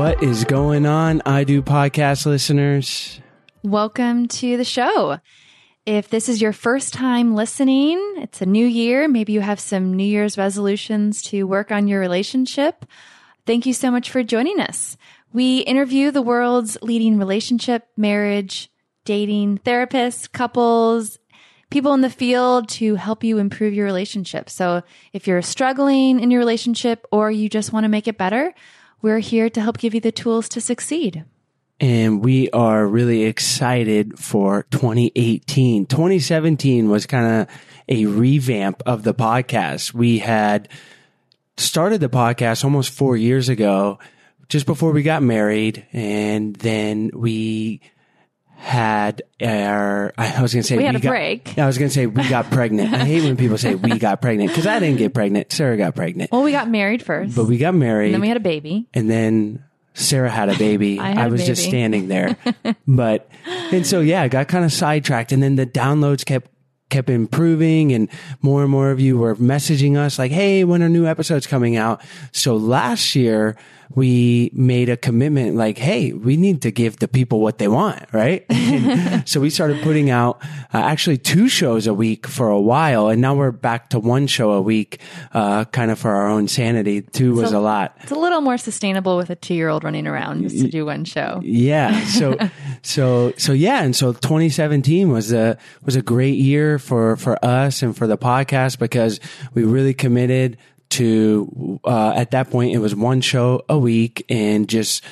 What is going on, I Do podcast listeners? Welcome to the show. If this is your first time listening, it's a new year. Maybe you have some New Year's resolutions to work on your relationship. Thank you so much for joining us. We interview the world's leading relationship, marriage, dating therapists, couples, people in the field to help you improve your relationship. So if you're struggling in your relationship or you just want to make it better, we're here to help give you the tools to succeed. And we are really excited for 2018. 2017 was kind of a revamp of the podcast. We had started the podcast almost four years ago, just before we got married. And then we had our, I was going to say, We had a got- break. I was going to say we got pregnant. I hate when people say we got pregnant because I didn't get pregnant. Sarah got pregnant, Well, we got married first, but we got married and then we had a baby. and then Sarah had a baby. I a was just baby. standing there. but, and so, yeah, I got kind of sidetracked and then the downloads kept kept improving and more and more of you were messaging us like, Hey, when are new episodes coming out? So last year we made a commitment like, Hey, we need to give the people what they want. Right. So we started putting out uh, actually two shows a week for a while. And now we're back to one show a week, uh, kind of for our own sanity. Two was So- a lot. It's a little more sustainable with a two year old running around just to do one show. Yeah. So, so, so yeah. And so 2017 was a, was a great year for, for us and for the podcast because we really committed to, uh, at that point, it was one show a week and just,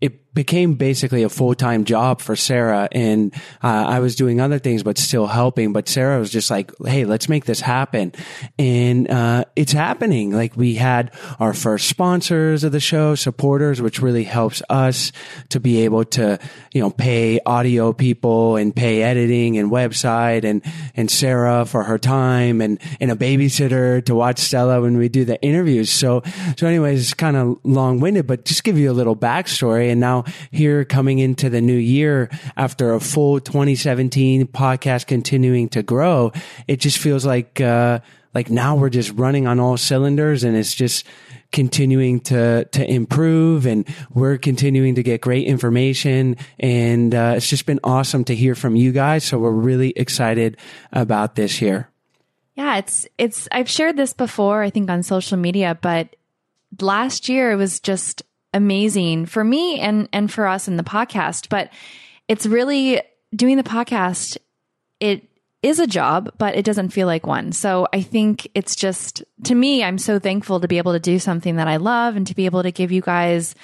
it became basically a full-time job for Sarah and uh, I was doing other things but still helping but Sarah was just like hey let's make this happen. And uh, it's happening. Like we had our first sponsors of the show supporters which really helps us to be able to you know pay audio people and pay editing and website and and Sarah for her time and and a babysitter to watch Stella when we do the interviews. So so anyways it's kind of long-winded but just give you a little backstory and now here coming into the new year after a full 2017 podcast continuing to grow, it just feels like, uh, like now we're just running on all cylinders and it's just continuing to, to improve and we're continuing to get great information. And, uh, it's just been awesome to hear from you guys. So we're really excited about this year. Yeah, it's it's I've shared this before, I think on social media, but last year it was just amazing for me and and for us in the podcast, but it's really doing the podcast it is a job, but it doesn't feel like one. So I think it's just to me I'm so thankful to be able to do something that I love and to be able to give you guys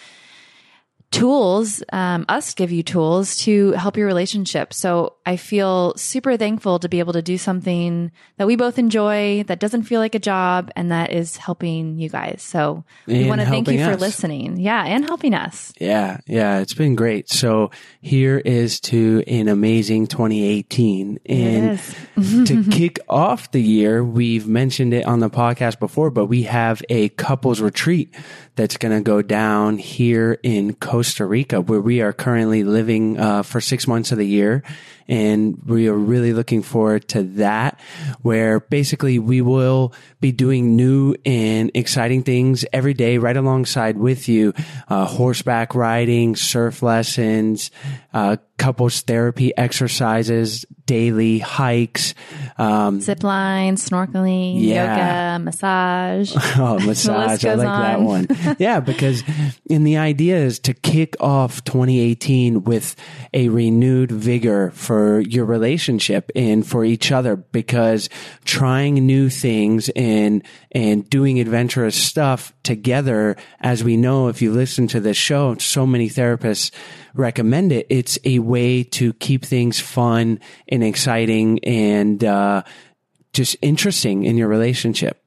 tools, um, us give you tools to help your relationship. So I feel super thankful to be able to do something that we both enjoy, that doesn't feel like a job, and that is helping you guys. So we want to thank you helping for us. listening. Yeah, and helping us. Yeah, yeah, it's been great. So here is to an amazing 2018. And to kick off the year, we've mentioned it on the podcast before, but we have a couples retreat that's going to go down here in Costa Rica, where we are currently living uh, for six months of the year. And we are really looking forward to that, where basically we will be doing new and exciting things every day right alongside with you. Uh, horseback riding, surf lessons, uh, couples therapy exercises, daily hikes, um, Zip line, snorkeling, Yeah. yoga, massage. Oh, massage. I like that one. yeah, because and the idea is to kick off 2018 with a renewed vigor for your relationship and for each other because trying new things and and doing adventurous stuff together as we know if you listen to this show so many therapists recommend it. It's a way to keep things fun and exciting and uh just interesting in your relationship.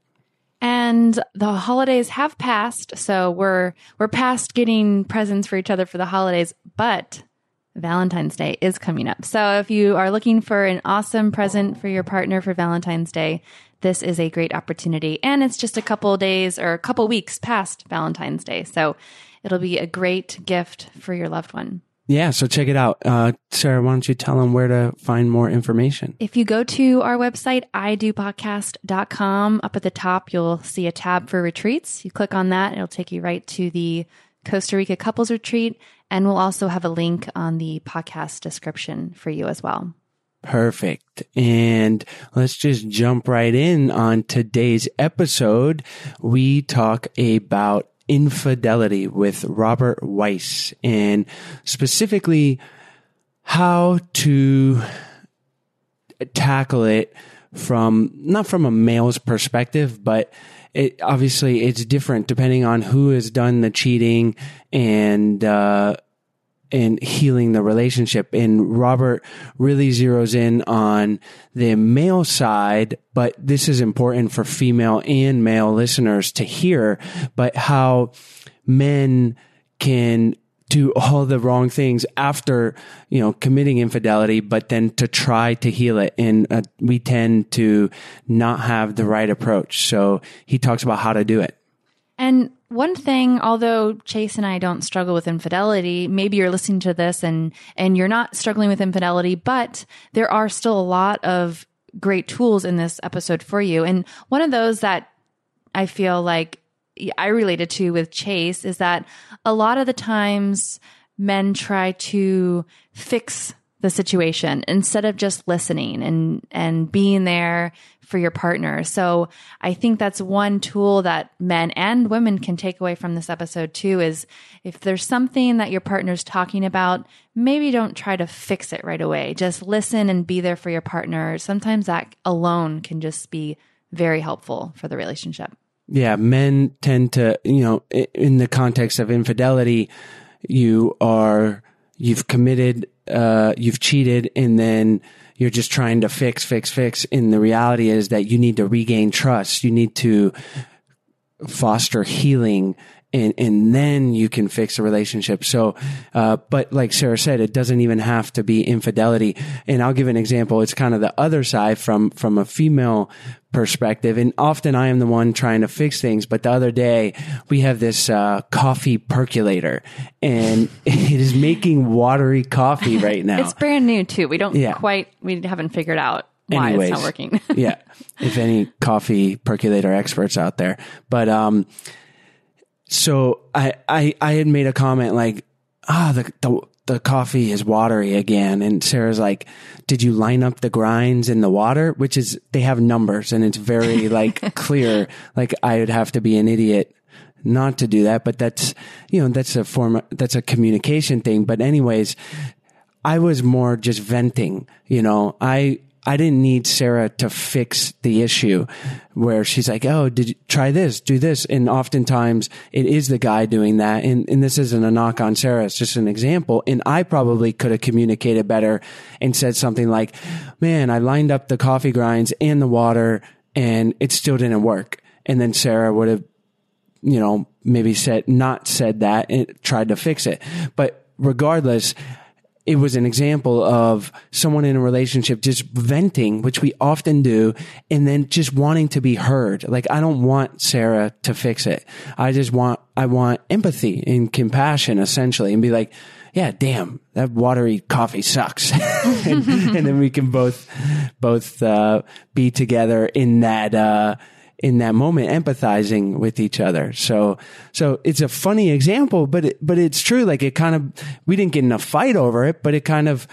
And the holidays have passed, so we're we're past getting presents for each other for the holidays, but Valentine's Day is coming up. So if you are looking for an awesome present for your partner for Valentine's Day, this is a great opportunity. And it's just a couple days or a couple weeks past Valentine's Day. So it'll be a great gift for your loved one. Yeah, so check it out. Uh, Sarah, why don't you tell them where to find more information? If you go to our website, idopodcast.com, up at the top, you'll see a tab for retreats. You click on that, it'll take you right to the Costa Rica couples retreat. And we'll also have a link on the podcast description for you as well. Perfect. And let's just jump right in on today's episode. We talk about infidelity with Robert Weiss and specifically how to tackle it from not from a male's perspective, but it obviously it's different depending on who has done the cheating and uh and healing the relationship. And Robert really zeroes in on the male side, but this is important for female and male listeners to hear, but how men can do all the wrong things after, you know, committing infidelity, but then to try to heal it. And uh, we tend to not have the right approach. So he talks about how to do it. And one thing, although Chase and I don't struggle with infidelity, maybe you're listening to this and and you're not struggling with infidelity, but there are still a lot of great tools in this episode for you. And one of those that I feel like I related to with Chase is that a lot of the times men try to fix the situation instead of just listening and and being there for your partner. So I think that's one tool that men and women can take away from this episode too is if there's something that your partner's talking about, maybe don't try to fix it right away. Just listen and be there for your partner. Sometimes that alone can just be very helpful for the relationship. Yeah, men tend to, you know, in the context of infidelity, you are, you've committed, uh, you've cheated, and then you're just trying to fix, fix, fix. And the reality is that you need to regain trust. You need to foster healing and, and then you can fix a relationship. So, uh, but like Sarah said, it doesn't even have to be infidelity. And I'll give an example. It's kind of the other side from, from a female perspective. And often I am the one trying to fix things. But the other day we have this, uh, coffee percolator and it is making watery coffee right now. It's brand new too. We don't Yeah. quite we haven't figured out why Anyways, it's not working. yeah. If any coffee percolator experts out there. But um so I I I had made a comment like, ah, the the the coffee is watery again. And Sarah's like, did you line up the grinds in the water? Which is they have numbers and it's very like clear. Like I would have to be an idiot not to do that, but that's you know, that's a form that's a communication thing. But anyways, I was more just venting, you know. I I didn't need Sarah to fix the issue where she's like, "Oh, did you try this, do this?" And oftentimes it is the guy doing that. And and this isn't a knock on Sarah; it's just an example. And I probably could have communicated better and said something like, "Man, I lined up the coffee grinds and the water, and it still didn't work." And then Sarah would have you know, maybe said, not said that and tried to fix it. But regardless, it was an example of someone in a relationship just venting, which we often do, and then just wanting to be heard. Like, I don't want Sarah to fix it. I just want, I want empathy and compassion essentially and be like, yeah, damn, that watery coffee sucks. and, and then we can both, both, uh, be together in that, uh, in that moment empathizing with each other. So, so it's a funny example, but it, but it's true. Like it kind of, we didn't get in a fight over it, but it kind of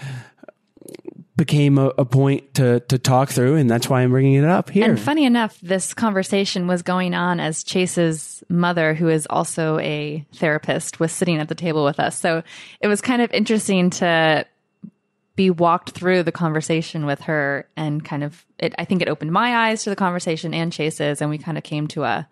became a, a point to, to talk through. And that's why I'm bringing it up here. And funny enough, this conversation was going on as Chase's mother, who is also a therapist, was sitting at the table with us. So it was kind of interesting to be walked through the conversation with her and kind of it I think it opened my eyes to the conversation and Chase's and we kind of came to a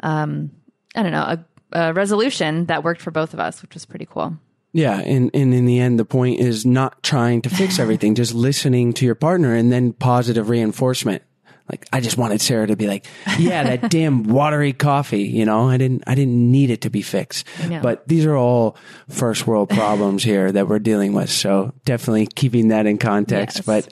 um I don't know, a, a resolution that worked for both of us, which was pretty cool. Yeah, and, and in the end, the point is not trying to fix everything, just listening to your partner and then positive reinforcement. Like I just wanted Sarah to be like, yeah, that damn watery coffee, you know, I didn't, I didn't need it to be fixed. But these are all first world problems here that we're dealing with. So definitely keeping that in context. Yes. But,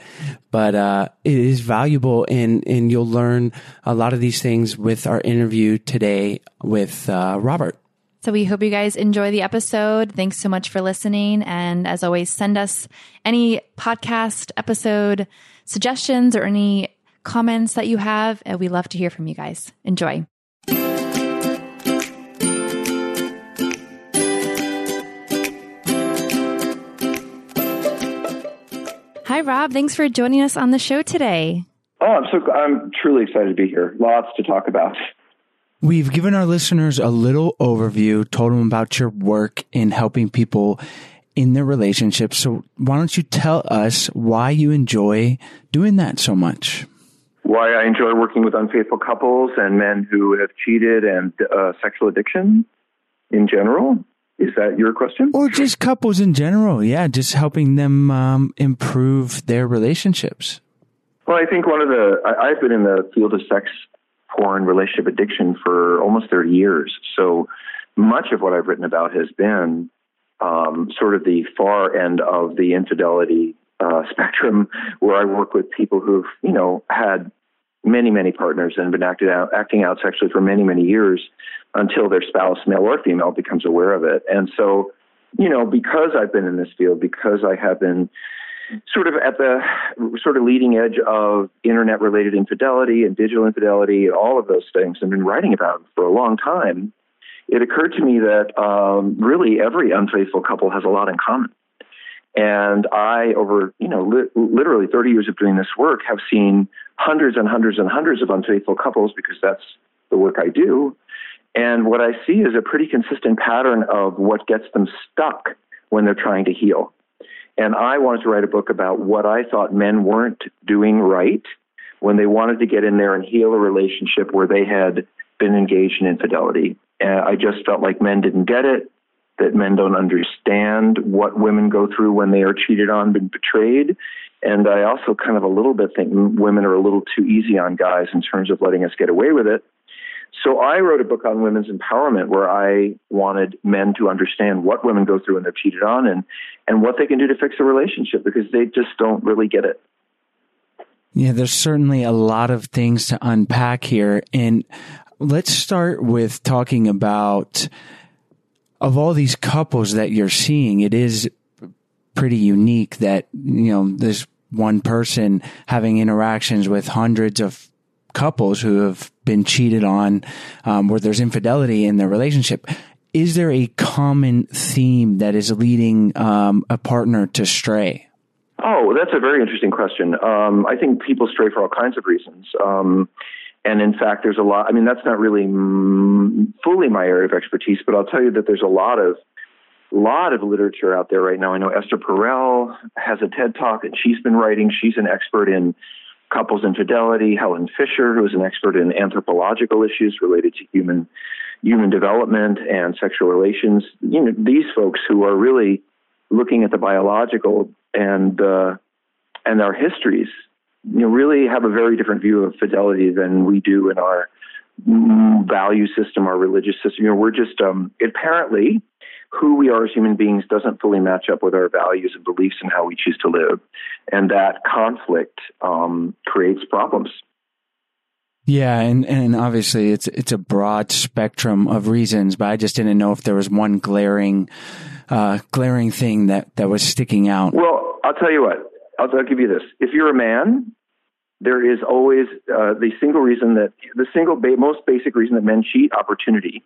but, uh, it is valuable and, and you'll learn a lot of these things with our interview today with, uh, Robert. So we hope you guys enjoy the episode. Thanks so much for listening. And as always, send us any podcast episode suggestions or any comments that you have. And we love to hear from you guys. Enjoy. Hi, Rob. Thanks for joining us on the show today. Oh, I'm so I'm truly excited to be here. Lots to talk about. We've given our listeners a little overview, told them about your work in helping people in their relationships. So why don't you tell us why you enjoy doing that so much? Why I enjoy working with unfaithful couples and men who have cheated and uh, sexual addiction in general. Is that your question? Or just couples in general. Yeah, just helping them um, improve their relationships. Well, I think one of the I, I've been in the field of sex, porn, relationship addiction for almost 30 years. So much of what I've written about has been um, sort of the far end of the infidelity uh, spectrum, where I work with people who've you know had many many partners and been acted out, acting out sexually for many many years until their spouse, male or female, becomes aware of it. And so, you know, because I've been in this field, because I have been sort of at the sort of leading edge of internet related infidelity and digital infidelity and all of those things and been writing about them for a long time, it occurred to me that um, really every unfaithful couple has a lot in common. And I, over you know, li- literally 30 years of doing this work, have seen hundreds and hundreds and hundreds of unfaithful couples because that's the work I do. And what I see is a pretty consistent pattern of what gets them stuck when they're trying to heal. And I wanted to write a book about what I thought men weren't doing right when they wanted to get in there and heal a relationship where they had been engaged in infidelity. And I just felt like men didn't get it, that men don't understand what women go through when they are cheated on, been betrayed. And I also kind of a little bit think women are a little too easy on guys in terms of letting us get away with it. So I wrote a book on women's empowerment where I wanted men to understand what women go through when they're cheated on and, and what they can do to fix a relationship because they just don't really get it. Yeah, there's certainly a lot of things to unpack here. And let's start with talking about of all these couples that you're seeing, it is pretty unique that, you know, this one person having interactions with hundreds of couples who have been cheated on, um, where there's infidelity in their relationship. Is there a common theme that is leading um, a partner to stray? Oh, that's a very interesting question. Um, I think people stray for all kinds of reasons. And in fact, there's a lot, I mean, that's not really fully my area of expertise, but I'll tell you that there's a lot of lot of literature out there right now. I know Esther Perel has a TED talk and she's been writing. She's an expert in couples infidelity. Helen Fisher, who is an expert in anthropological issues related to human human development and sexual relations. You know, these folks who are really looking at the biological and uh, and our histories, you know, really have a very different view of fidelity than we do in our value system, our religious system. You know, we're just um, apparently who we are as human beings doesn't fully match up with our values and beliefs and how we choose to live. And that conflict um, creates problems. Yeah, and, and obviously it's it's a broad spectrum of reasons, but I just didn't know if there was one glaring uh, glaring thing that, that was sticking out. Well, I'll tell you what. I'll, I'll give you this. If you're a man, there is always uh, the single reason that the single ba- most basic reason that men cheat opportunity.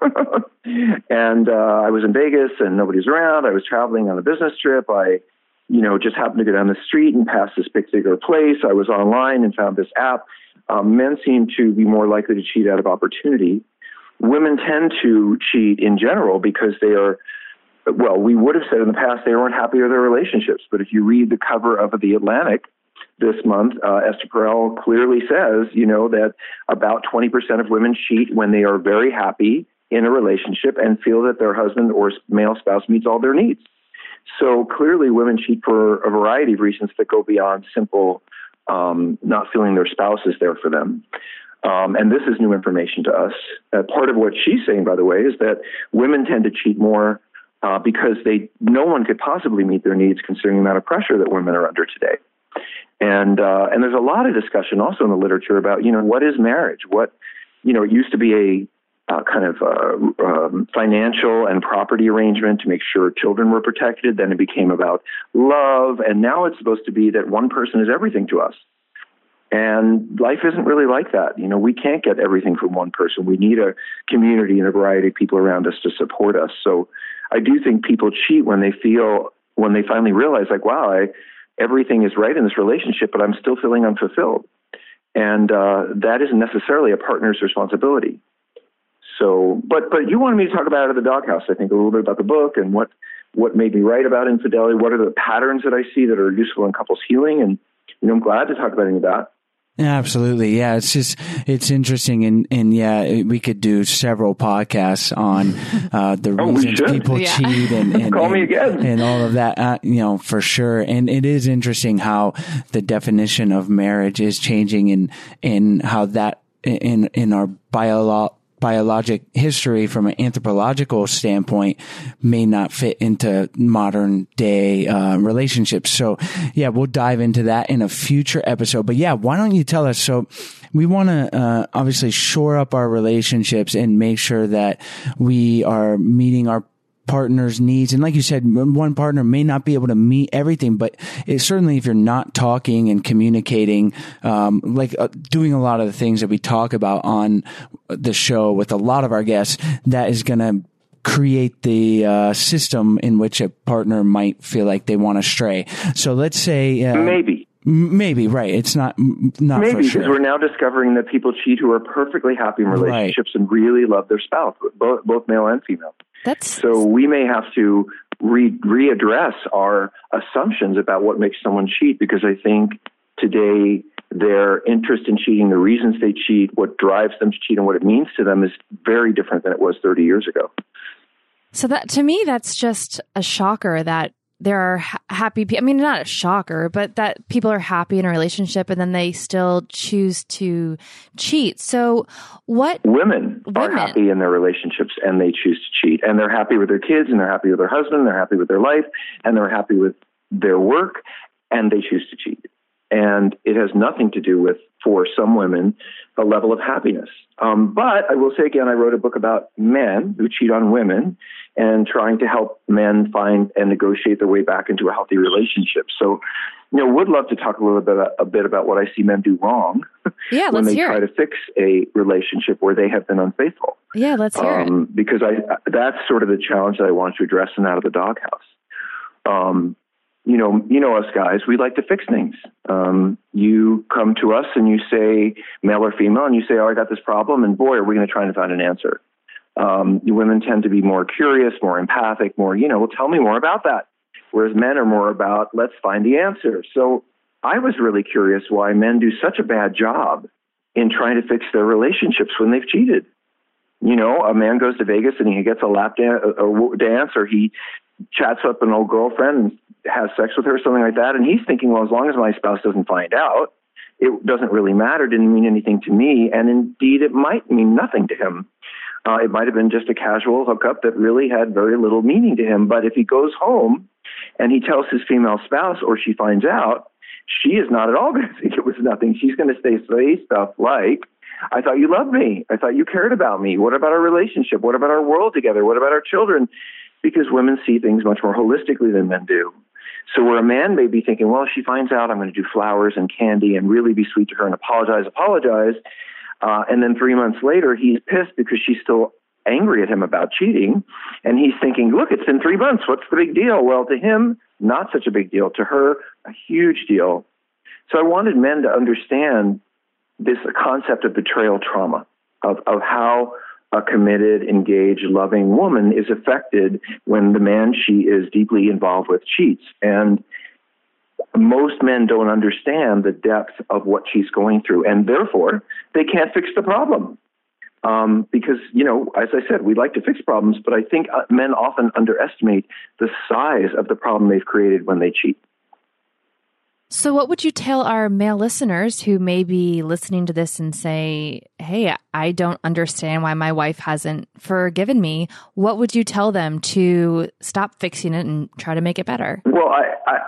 and uh, I was in Vegas and nobody's around. I was traveling on a business trip. I, you know, just happened to go down the street and pass this big, particular place. I was online and found this app. Um, men seem to be more likely to cheat out of opportunity. Women tend to cheat in general because they are, well, we would have said in the past they weren't happy with their relationships. But if you read the cover of the Atlantic, this month, uh, Esther Perel clearly says, you know, that about 20% of women cheat when they are very happy in a relationship and feel that their husband or male spouse meets all their needs. So clearly, women cheat for a variety of reasons that go beyond simple um, not feeling their spouse is there for them. Um, and this is new information to us. Uh, part of what she's saying, by the way, is that women tend to cheat more uh, because they no one could possibly meet their needs considering the amount of pressure that women are under today. And uh, and there's a lot of discussion also in the literature about you know what is marriage? What you know it used to be a uh, kind of uh, um, financial and property arrangement to make sure children were protected. Then it became about love, and now it's supposed to be that one person is everything to us. And life isn't really like that. You know, we can't get everything from one person. We need a community and a variety of people around us to support us. So I do think people cheat when they feel, when they finally realize, like, wow, I, everything is right in this relationship, but I'm still feeling unfulfilled. And uh, that isn't necessarily a partner's responsibility. So, but but you wanted me to talk about out of the doghouse. I think a little bit about the book and what what made me write about infidelity. What are the patterns that I see that are useful in couples healing? And you know, I'm glad to talk about any of that. Absolutely. Yeah. It's just, it's interesting. And, and yeah, we could do several podcasts on, uh, the oh, reasons people yeah. cheat and, and, call and, me again and all of that, uh, you know, for sure. And it is interesting how the definition of marriage is changing and, and how that in, in our bio, biologic history from an anthropological standpoint may not fit into modern day uh, relationships. So yeah, we'll dive into that in a future episode. But yeah, why don't you tell us? So we want to uh, obviously shore up our relationships and make sure that we are meeting our partner's needs. And like you said, one partner may not be able to meet everything, but it, certainly if you're not talking and communicating, um, like uh, doing a lot of the things that we talk about on the show with a lot of our guests, that is going to create the uh, system in which a partner might feel like they want to stray. So let's say uh, maybe. Maybe right. It's not not maybe because sure. we're now discovering that people cheat who are perfectly happy in relationships right. and really love their spouse, both both male and female. That's so we may have to re- readdress our assumptions about what makes someone cheat because I think today their interest in cheating, the reasons they cheat, what drives them to cheat, and what it means to them is very different than it was 30 years ago. So that to me, that's just a shocker that there are ha- happy people. I mean, not a shocker, but that people are happy in a relationship and then they still choose to cheat. So, what women, women, are happy in their relationships and they choose to cheat, and they're happy with their kids, and they're happy with their husband, they're happy with their life, and they're happy with their work, and they choose to cheat. And it has nothing to do with, for some women, a level of happiness. Um, but I will say again, I wrote a book about men who cheat on women and trying to help men find and negotiate their way back into a healthy relationship. So, you know, would love to talk a little bit a bit about what I see men do wrong. Yeah, when they try it. to fix a relationship where they have been unfaithful. Yeah, let's hear um, it. Because I that's sort of the challenge that I want to address in out of the doghouse. Um, you know, you know us guys, we like to fix things. Um, you come to us and you say, male or female, and you say, "Oh, I got this problem," and boy, are we going to try and find an answer. Um, women tend to be more curious, more empathic, more, you know, well, tell me more about that. Whereas men are more about, let's find the answer. So I was really curious why men do such a bad job in trying to fix their relationships when they've cheated. You know, a man goes to Vegas and he gets a lap dan- a dance or he chats up an old girlfriend and has sex with her, something like that. And he's thinking, well, as long as my spouse doesn't find out, it doesn't really matter, didn't mean anything to me. And indeed, it might mean nothing to him. Uh, it might have been just a casual hookup that really had very little meaning to him. But if he goes home and he tells his female spouse or she finds out, she is not at all going to think it was nothing. She's going to say, say stuff like, I thought you loved me. I thought you cared about me. What about our relationship? What about our world together? What about our children? Because women see things much more holistically than men do. So where a man may be thinking, well, if she finds out I'm going to do flowers and candy and really be sweet to her and apologize, apologize. Uh, and then three months later, he's pissed because she's still angry at him about cheating. And he's thinking, look, it's been three months. What's the big deal? Well, to him, not such a big deal. To her, a huge deal. So I wanted men to understand this concept of betrayal trauma, of, of how a committed, engaged, loving woman is affected when the man she is deeply involved with cheats. And most men don't understand the depth of what she's going through, and therefore they can't fix the problem. Um, because, you know, as I said, we like to fix problems, but I think uh, men often underestimate the size of the problem they've created when they cheat. So, what would you tell our male listeners who may be listening to this and say, Hey, I don't understand why my wife hasn't forgiven me? What would you tell them to stop fixing it and try to make it better? Well, I, I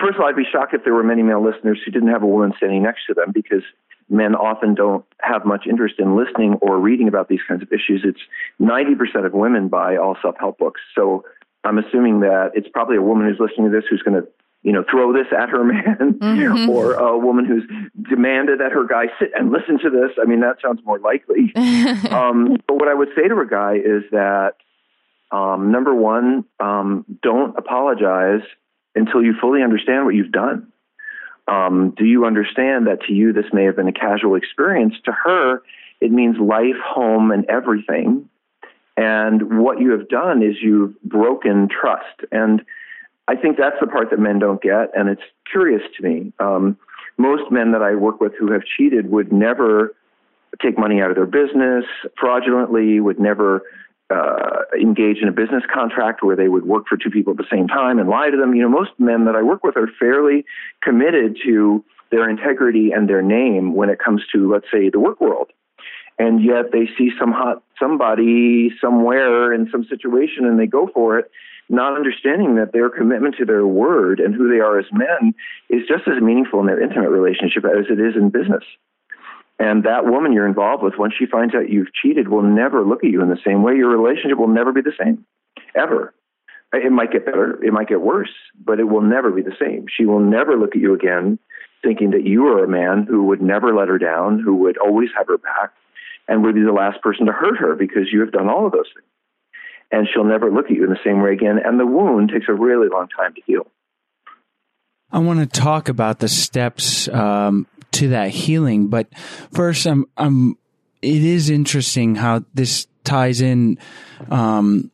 first of all, I'd be shocked if there were many male listeners who didn't have a woman standing next to them because men often don't have much interest in listening or reading about these kinds of issues. It's 90% of women buy all self help books. So I'm assuming that it's probably a woman who's listening to this who's going to you know, throw this at her man, mm-hmm. or a woman who's demanded that her guy sit and listen to this. I mean, that sounds more likely. um, but what I would say to a guy is that um, number one, um, don't apologize until you fully understand what you've done. Um, do you understand that to you this may have been a casual experience? To her, it means life, home, and everything. And what you have done is you've broken trust. And I think that's the part that men don't get, and it's curious to me. Um, most men that I work with who have cheated would never take money out of their business fraudulently, would never uh, engage in a business contract where they would work for two people at the same time and lie to them. You know, most men that I work with are fairly committed to their integrity and their name when it comes to, let's say, the work world. And yet they see some hot somebody somewhere in some situation and they go for it not understanding that their commitment to their word and who they are as men is just as meaningful in their intimate relationship as it is in business. And that woman you're involved with, once she finds out you've cheated, will never look at you in the same way. Your relationship will never be the same, ever. It might get better, it might get worse, but it will never be the same. She will never look at you again thinking that you are a man who would never let her down, who would always have her back, and would be the last person to hurt her because you have done all of those things. And she'll never look at you in the same way again. And the wound takes a really long time to heal. I want to talk about the steps um, to that healing, but first, I'm, I'm. It is interesting how this ties in um,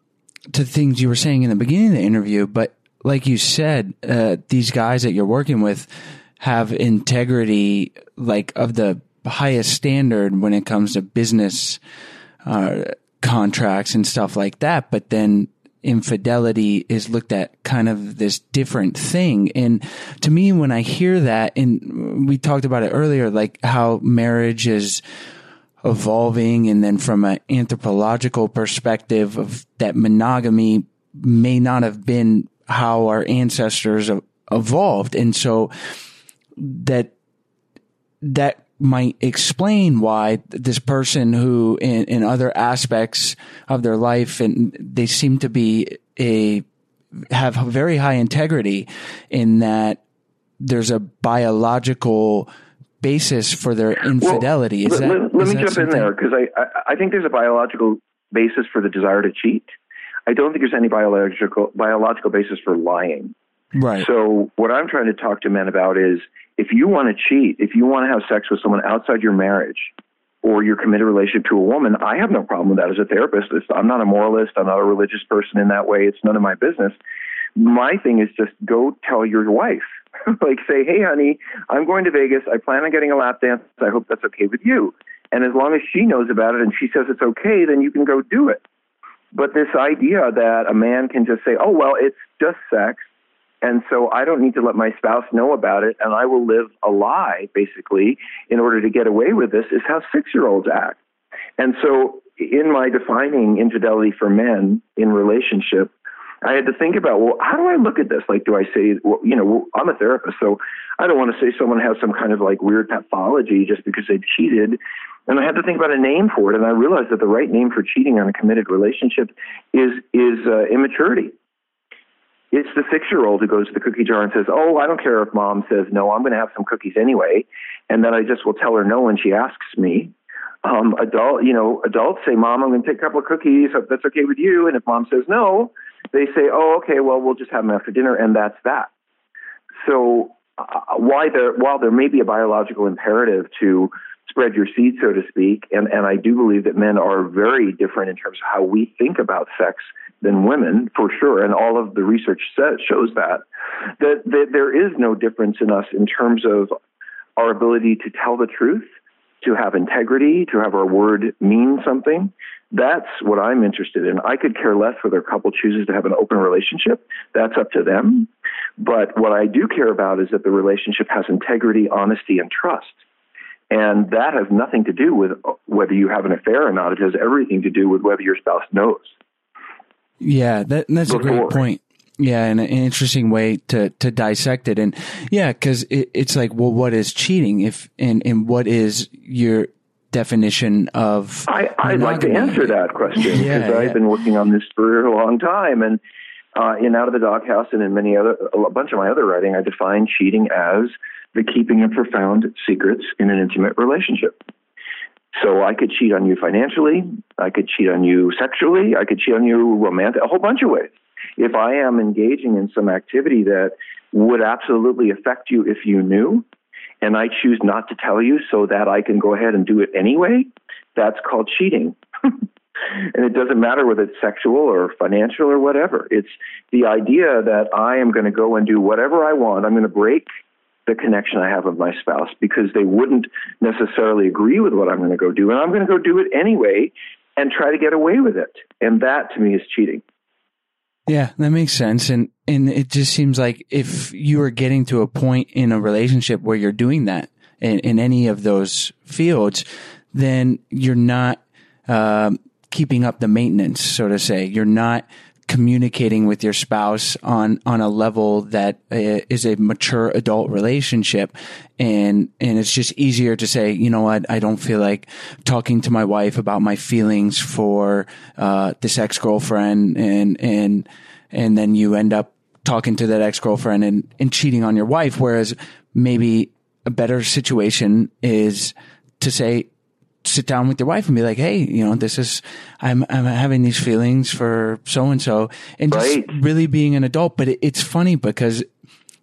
to things you were saying in the beginning of the interview. But like you said, uh, these guys that you're working with have integrity, like of the highest standard when it comes to business uh, contracts and stuff like that. But then infidelity is looked at kind of this different thing. And to me, when I hear that, and we talked about it earlier, like how marriage is evolving, and then from an anthropological perspective of that monogamy may not have been how our ancestors evolved. And so that, that might explain why this person who in, in other aspects of their life and they seem to be a have very high integrity in that there's a biological basis for their infidelity. Well, that, let, let me jump something? in there because I, I, I think there's a biological basis for the desire to cheat. I don't think there's any biological biological basis for lying. Right. So what I'm trying to talk to men about is if you want to cheat, if you want to have sex with someone outside your marriage or your committed relationship to a woman, I have no problem with that as a therapist. I'm not a moralist. I'm not a religious person in that way. It's none of my business. My thing is just go tell your wife. like say, hey, honey, I'm going to Vegas. I plan on getting a lap dance. I hope that's okay with you. And as long as she knows about it and she says it's okay, then you can go do it. But this idea that a man can just say, oh, well, it's just sex and so I don't need to let my spouse know about it, and I will live a lie, basically, in order to get away with this, is how six year olds act. And so, in my defining infidelity for men in relationship, I had to think about, well, how do I look at this? Like, do I say, well, you know, I'm a therapist, so I don't want to say someone has some kind of like weird pathology just because they cheated. And I had to think about a name for it, and I realized that the right name for cheating on a committed relationship is is uh, immaturity. It's the six year old who goes to the cookie jar and says, Oh, I don't care if mom says no, I'm going to have some cookies anyway. And then I just will tell her no when she asks me. Um, adult, you know, adults say, Mom, I'm going to take a couple of cookies. Hope that's okay with you. And if mom says no, they say, Oh, okay, well, we'll just have them after dinner. And that's that. So, uh, why there, while there may be a biological imperative to spread your seed, so to speak, and, and I do believe that men are very different in terms of how we think about sex than women, for sure, and all of the research shows that, that, that there is no difference in us in terms of our ability to tell the truth, to have integrity, to have our word mean something. That's what I'm interested in. I could care less whether a couple chooses to have an open relationship. That's up to them. But what I do care about is that the relationship has integrity, honesty, and trust. And that has nothing to do with uh, whether you have an affair or not. It has everything to do with whether your spouse knows. Yeah, that, that's Before. a great point. Yeah, and an interesting way to to dissect it, and yeah, because it, it's like, well, what is cheating? If and and what is your definition of? I, I'd like to answer that question because yeah, I've been working on this for a long time, and uh, in Out of the Doghouse and in many other a bunch of my other writing, I define cheating as the keeping of profound secrets in an intimate relationship. So I could cheat on you financially, I could cheat on you sexually, I could cheat on you romantic, a whole bunch of ways. If I am engaging in some activity that would absolutely affect you if you knew, and I choose not to tell you so that I can go ahead and do it anyway, that's called cheating. And it doesn't matter whether it's sexual or financial or whatever. It's the idea that I am going to go and do whatever I want. I'm going to break the connection I have with my spouse because they wouldn't necessarily agree with what I'm going to go do. And I'm going to go do it anyway and try to get away with it. And that to me is cheating. Yeah, that makes sense. And, and it just seems like if you are getting to a point in a relationship where you're doing that in, in any of those fields, then you're not, um, keeping up the maintenance, so to say. You're not communicating with your spouse on on a level that uh, a mature adult relationship and and it's just easier to say you know what I don't feel like talking to my wife about my feelings for uh, this ex-girlfriend and and and then you end up talking to that ex girlfriend and, and cheating on your wife. Whereas maybe a better situation is to say, sit down with your wife and be like, Hey, you know, this is, I'm, I'm having these feelings for so and so and just Right. really being an adult. But it, it's funny because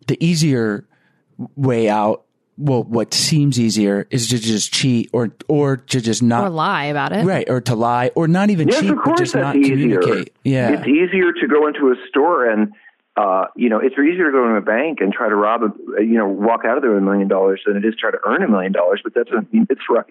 the easier way out, well, what seems easier is to just cheat or, or to just not Or lie about it. Right, or to lie, or not even Yes, cheat, of but just that's not easier. communicate. Yeah, It's easier to go into a store and, uh, you know, it's easier to go into a bank and try to rob a, you know, walk out of there with a million dollars than it is try to earn a million dollars. But that doesn't mean it's right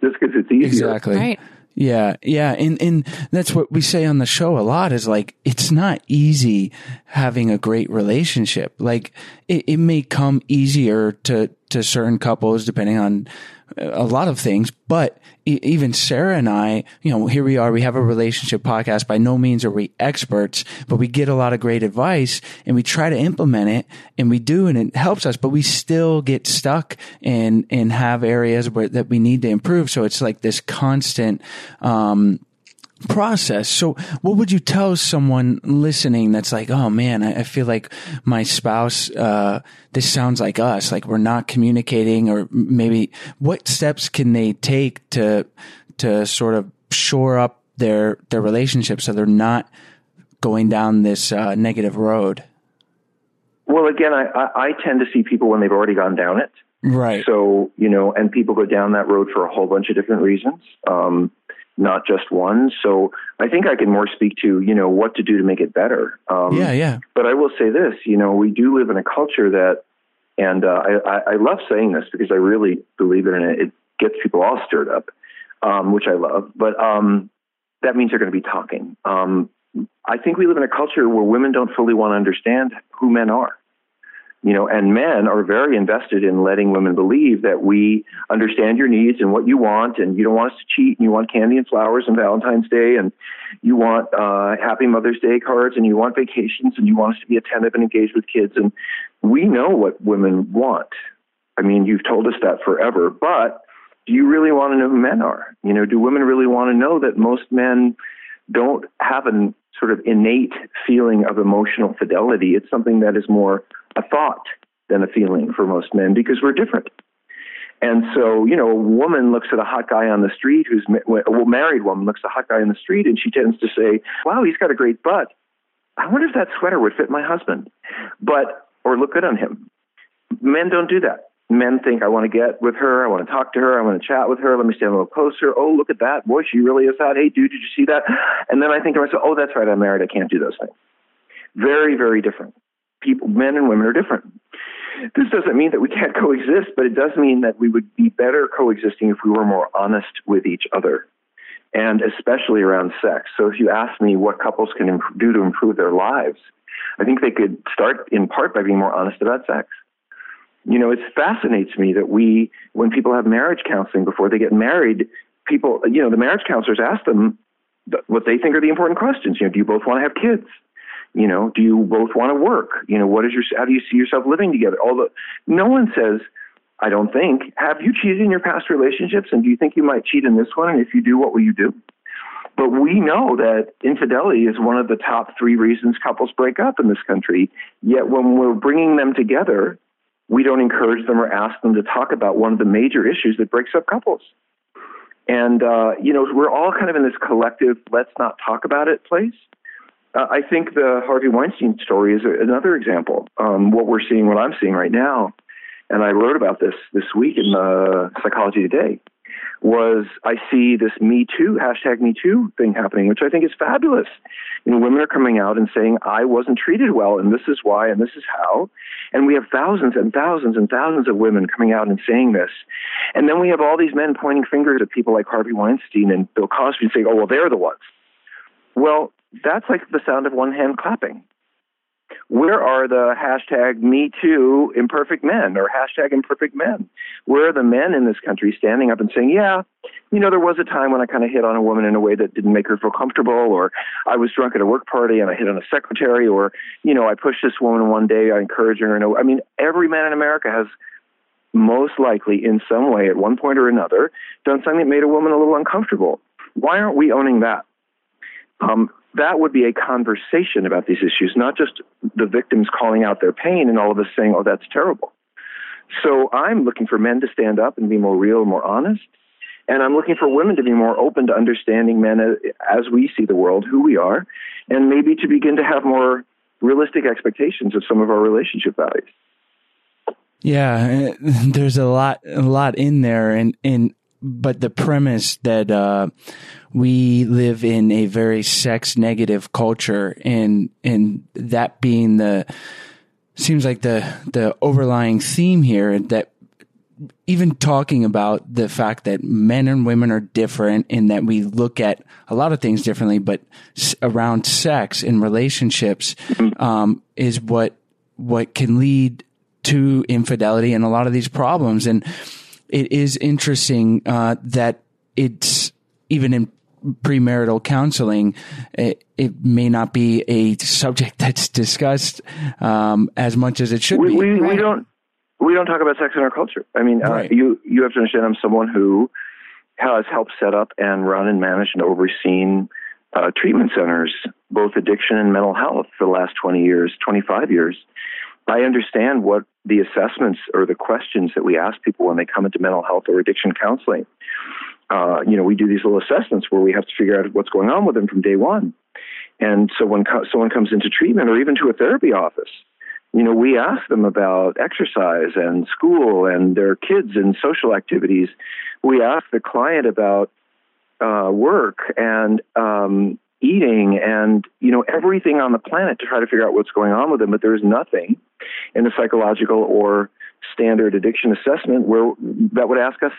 just because it's easier. exactly. Right. Yeah, yeah, and and that's what we say on the show a lot is like it's not easy having a great relationship. Like it, it may come easier to to certain couples depending on a lot of things, but even Sarah and I, you know, here we are, we have a relationship podcast. By no means are we experts, but we get a lot of great advice and we try to implement it and we do and it helps us, but we still get stuck and, and have areas where that we need to improve. So it's like this constant, um, process. So what would you tell someone listening that's like, oh man, I, I feel like my spouse, uh, this sounds like us, like we're not communicating or maybe what steps can they take to, to sort of shore up their, their relationship so they're not going down this, uh, negative road? Well, again, I, I, I tend to see people when they've already gone down it. Right. So, you know, and people go down that road for a whole bunch of different reasons, um, not just one. So I think I can more speak to, you know, what to do to make it better. Um, yeah. Yeah. But I will say this, you know, we do live in a culture that, and uh, I, I, love saying this because I really believe it and it. It gets people all stirred up, um, which I love. But um, that means they're going to be talking. Um, I think we live in a culture where women don't fully want to understand who men are. You know, and men are very invested in letting women believe that we understand your needs and what you want, and you don't want us to cheat, and you want candy and flowers and Valentine's Day, and you want uh, Happy Mother's Day cards, and you want vacations, and you want us to be attentive and engaged with kids. And we know what women want. I mean, you've told us that forever, but do you really want to know who men are? You know, do women really want to know that most men don't have a sort of innate feeling of emotional fidelity? It's something that is more a thought than a feeling for most men because we're different. And so, you know, a woman looks at a hot guy on the street who's a married woman looks at a hot guy on the street and she tends to say, wow, he's got a great butt. I wonder if that sweater would fit my husband. But, or look good on him. Men don't do that. Men think, I want to get with her. I want to talk to her. I want to chat with her. Let me stand a little closer. Oh, look at that. Boy, she really is hot. Hey, dude, did you see that? And then I think to myself, oh, that's right. I'm married. I can't do those things. Very, very different. People, men and women are different. This doesn't mean that we can't coexist, but it does mean that we would be better coexisting if we were more honest with each other, and especially around sex. So if you ask me what couples can imp- do to improve their lives, I think they could start in part by being more honest about sex. You know, it fascinates me that we, when people have marriage counseling before they get married, people, you know, the marriage counselors ask them what they think are the important questions. You know, do you both want to have kids? You know, do you both want to work? You know, what is your, how do you see yourself living together? All the, no one says, I don't think, have you cheated in your past relationships? And do you think you might cheat in this one? And if you do, what will you do? But we know that infidelity is one of the top three reasons couples break up in this country. Yet when we're bringing them together, we don't encourage them or ask them to talk about one of the major issues that breaks up couples. And, uh, you know, we're all kind of in this collective, let's not talk about it place. Uh, I think the Harvey Weinstein story is another example. Um, what we're seeing, what I'm seeing right now, and I wrote about this this week in the Psychology Today, was I see this Me Too, hashtag Me Too thing happening, which I think is fabulous. You know, women are coming out and saying, I wasn't treated well, and this is why, and this is how. And we have thousands and thousands and thousands of women coming out and saying this. And then we have all these men pointing fingers at people like Harvey Weinstein and Bill Cosby and saying, oh, well, they're the ones. Well, that's like the sound of one hand clapping. Where are the hashtag Me Too imperfect men or hashtag imperfect men? Where are the men in this country standing up and saying, yeah, you know, there was a time when I kind of hit on a woman in a way that didn't make her feel comfortable, or I was drunk at a work party and I hit on a secretary, or, you know, I pushed this woman one day, I encouraged her. And I mean, every man in America has most likely in some way at one point or another done something that made a woman a little uncomfortable. Why aren't we owning that? Um, that would be a conversation about these issues, not just the victims calling out their pain and all of us saying, oh, that's terrible. So I'm looking for men to stand up and be more real, more honest. And I'm looking for women to be more open to understanding men as we see the world, who we are, and maybe to begin to have more realistic expectations of some of our relationship values. Yeah, there's a lot, a lot in there, and and but the premise that uh, we live in a very sex negative culture, and and that being the seems like the the overlying theme here that even talking about the fact that men and women are different and that we look at a lot of things differently, but around sex and relationships um, is what what can lead to infidelity and a lot of these problems. And it is interesting uh, that it's even in premarital counseling, it, it, may not be a subject that's discussed um, as much as it should we, be. We, we don't we don't talk about sex in our culture. I mean, uh, right. you you have to understand. I'm someone who has helped set up and run and manage and overseen uh, treatment centers, both addiction and mental health, for the last 20 years, 25 years. I understand what the assessments or the questions that we ask people when they come into mental health or addiction counseling. Uh, you know, we do these little assessments where we have to figure out what's going on with them from day one. And so when co- someone comes into treatment or even to a therapy office, you know, we ask them about exercise and school and their kids and social activities. We ask the client about uh, work and um, eating and you know everything on the planet to try to figure out what's going on with them. But there is nothing in the psychological or standard addiction assessment where that would ask us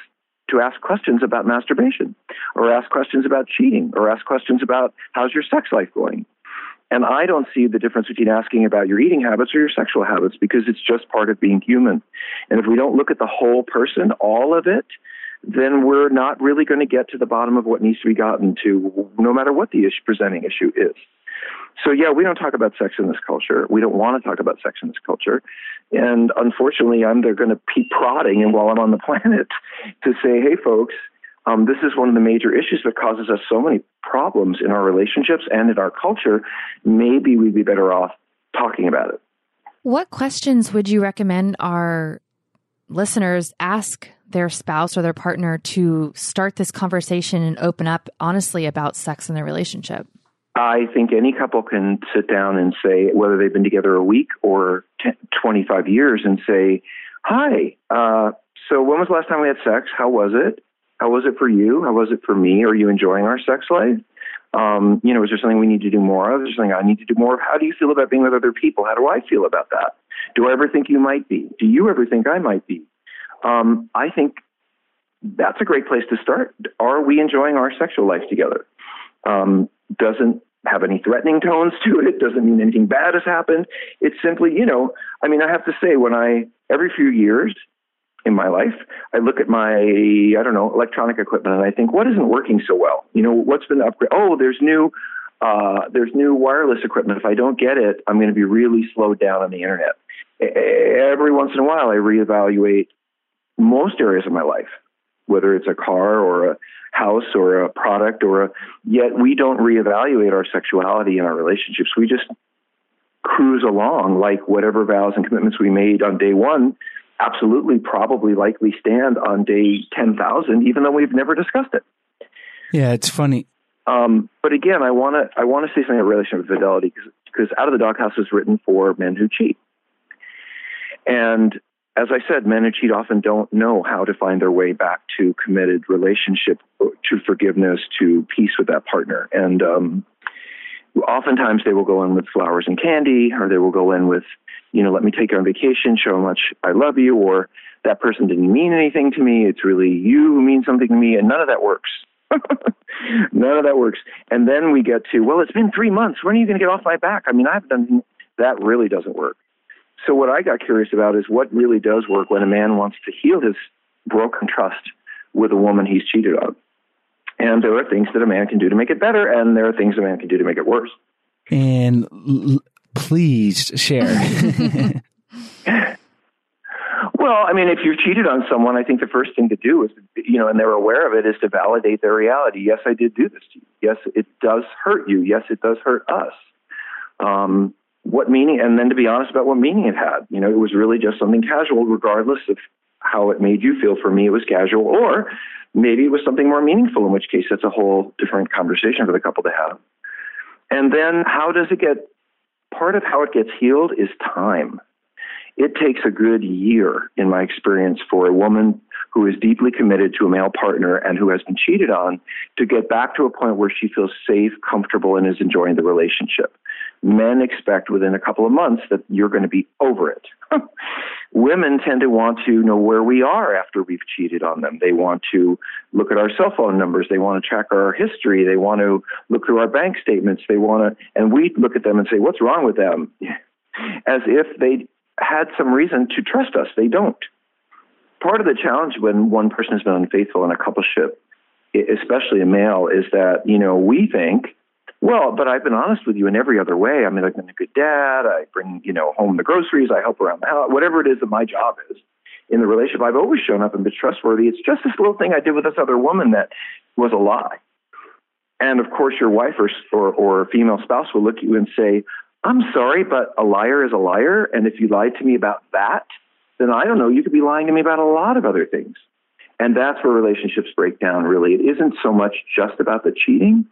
to ask questions about masturbation or ask questions about cheating or ask questions about how's your sex life going and I don't see the difference between asking about your eating habits or your sexual habits because it's just part of being human. And if we don't look at the whole person, all of it, then we're not really going to get to the bottom of what needs to be gotten to, no matter what the issue, presenting issue is. So, yeah, we don't talk about sex in this culture. We don't want to talk about sex in this culture. And unfortunately, I'm they're going to keep prodding, and while I'm on the planet, to say, hey, folks, um, this is one of the major issues that causes us so many problems in our relationships and in our culture. Maybe we'd be better off talking about it. What questions would you recommend our listeners ask their spouse or their partner to start this conversation and open up honestly about sex in their relationship? I think any couple can sit down and say, whether they've been together a week or 10, 25 years, and say, Hi, uh, so when was the last time we had sex? How was it? How was it for you? How was it for me? Are you enjoying our sex life? Um, you know, is there something we need to do more of? Is there something I need to do more of? How do you feel about being with other people? How do I feel about that? Do I ever think you might be? Do you ever think I might be? Um, I think that's a great place to start. Are we enjoying our sexual life together? Um, doesn't have any threatening tones to it. Doesn't mean anything bad has happened. It's simply, you know, I mean, I have to say, when I, every few years, in my life. I look at my, I don't know, electronic equipment and I think, what isn't working so well? You know, what's been upgraded? Oh, there's new, uh, there's new wireless equipment. If I don't get it, I'm going to be really slowed down on the internet. Every once in a while, I reevaluate most areas of my life, whether it's a car or a house or a product or a, yet we don't reevaluate our sexuality and our relationships. We just cruise along like whatever vows and commitments we made on day one absolutely probably likely stand on day 10,000, even though we've never discussed it. Yeah, it's funny. Um, but again, I want to I want to say something about relationship fidelity because Out of the Doghouse is written for men who cheat. And as I said, men who cheat often don't know how to find their way back to committed relationship, to forgiveness, to peace with that partner. And um, oftentimes they will go in with flowers and candy, or they will go in with you know, let me take you on vacation, show how much I love you, or that person didn't mean anything to me. It's really you who mean something to me, and none of that works. none of that works. And then we get to, well, it's been three months. When are you going to get off my back? I mean, I've done that. Really doesn't work. So what I got curious about is what really does work when a man wants to heal his broken trust with a woman he's cheated on. And there are things that a man can do to make it better, and there are things a man can do to make it worse. And please share. well, Well, I mean, if you've cheated on someone, I think the first thing to do is, you know, and they're aware of it, is to validate their reality. Yes, I did do this to you. Yes, it does hurt you. Yes, it does hurt us. Um, what meaning? And then to be honest about what meaning it had. You know, it was really just something casual, regardless of how it made you feel. For me, it was casual, or maybe it was something more meaningful. In which case, that's a whole different conversation for the couple to have. And then, how does it get? Part of how it gets healed is time it takes a good year, in my experience, for a woman who is deeply committed to a male partner and who has been cheated on to get back to a point where she feels safe, comfortable, and is enjoying the relationship. Men expect within a couple of months that you're going to be over it. Women tend to want to know where we are after we've cheated on them. They want to look at our cell phone numbers. They want to track our history. They want to look through our bank statements. They want to, and we look at them and say, what's wrong with them? As if they had some reason to trust us. They don't. Part of the challenge when one person has been unfaithful in a coupleship, especially a male, is that, you know, we think, well, but I've been honest with you in every other way. I mean, I've been a good dad. I bring, you know, home the groceries. I help around the house. Whatever it is that my job is in the relationship, I've always shown up and been trustworthy. It's just this little thing I did with this other woman that was a lie. And of course, your wife or, or, or female spouse will look at you and say, I'm sorry, but a liar is a liar. And if you lied to me about that, then I don't know, you could be lying to me about a lot of other things. And that's where relationships break down, really. It isn't so much just about the cheating,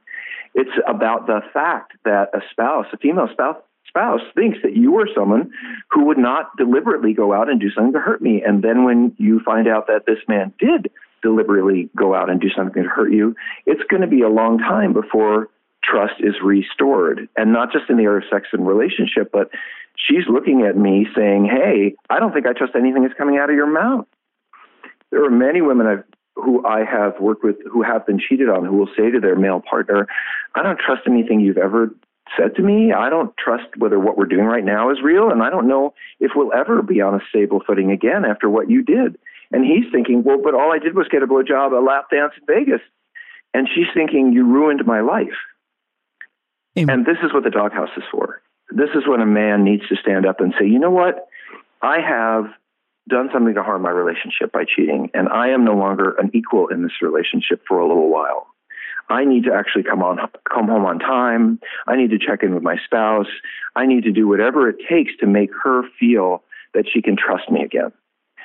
it's about the fact that a spouse, a female spouse, spouse thinks that you are someone who would not deliberately go out and do something to hurt me. And then when you find out that this man did deliberately go out and do something to hurt you, it's going to be a long time before trust is restored. And not just in the area of sex and relationship, but she's looking at me saying, Hey, I don't think I trust anything that's coming out of your mouth. There are many women I've, who I have worked with who have been cheated on who will say to their male partner, I don't trust anything you've ever said to me. I don't trust whether what we're doing right now is real, and I don't know if we'll ever be on a stable footing again after what you did. And he's thinking, well, but all I did was get a blowjob, a lap dance in Vegas. And she's thinking, you ruined my life. And this is what the doghouse is for. This is when a man needs to stand up and say, you know what? I have done something to harm my relationship by cheating, and I am no longer an equal in this relationship for a little while. I need to actually come on, come home on time. I need to check in with my spouse. I need to do whatever it takes to make her feel that she can trust me again.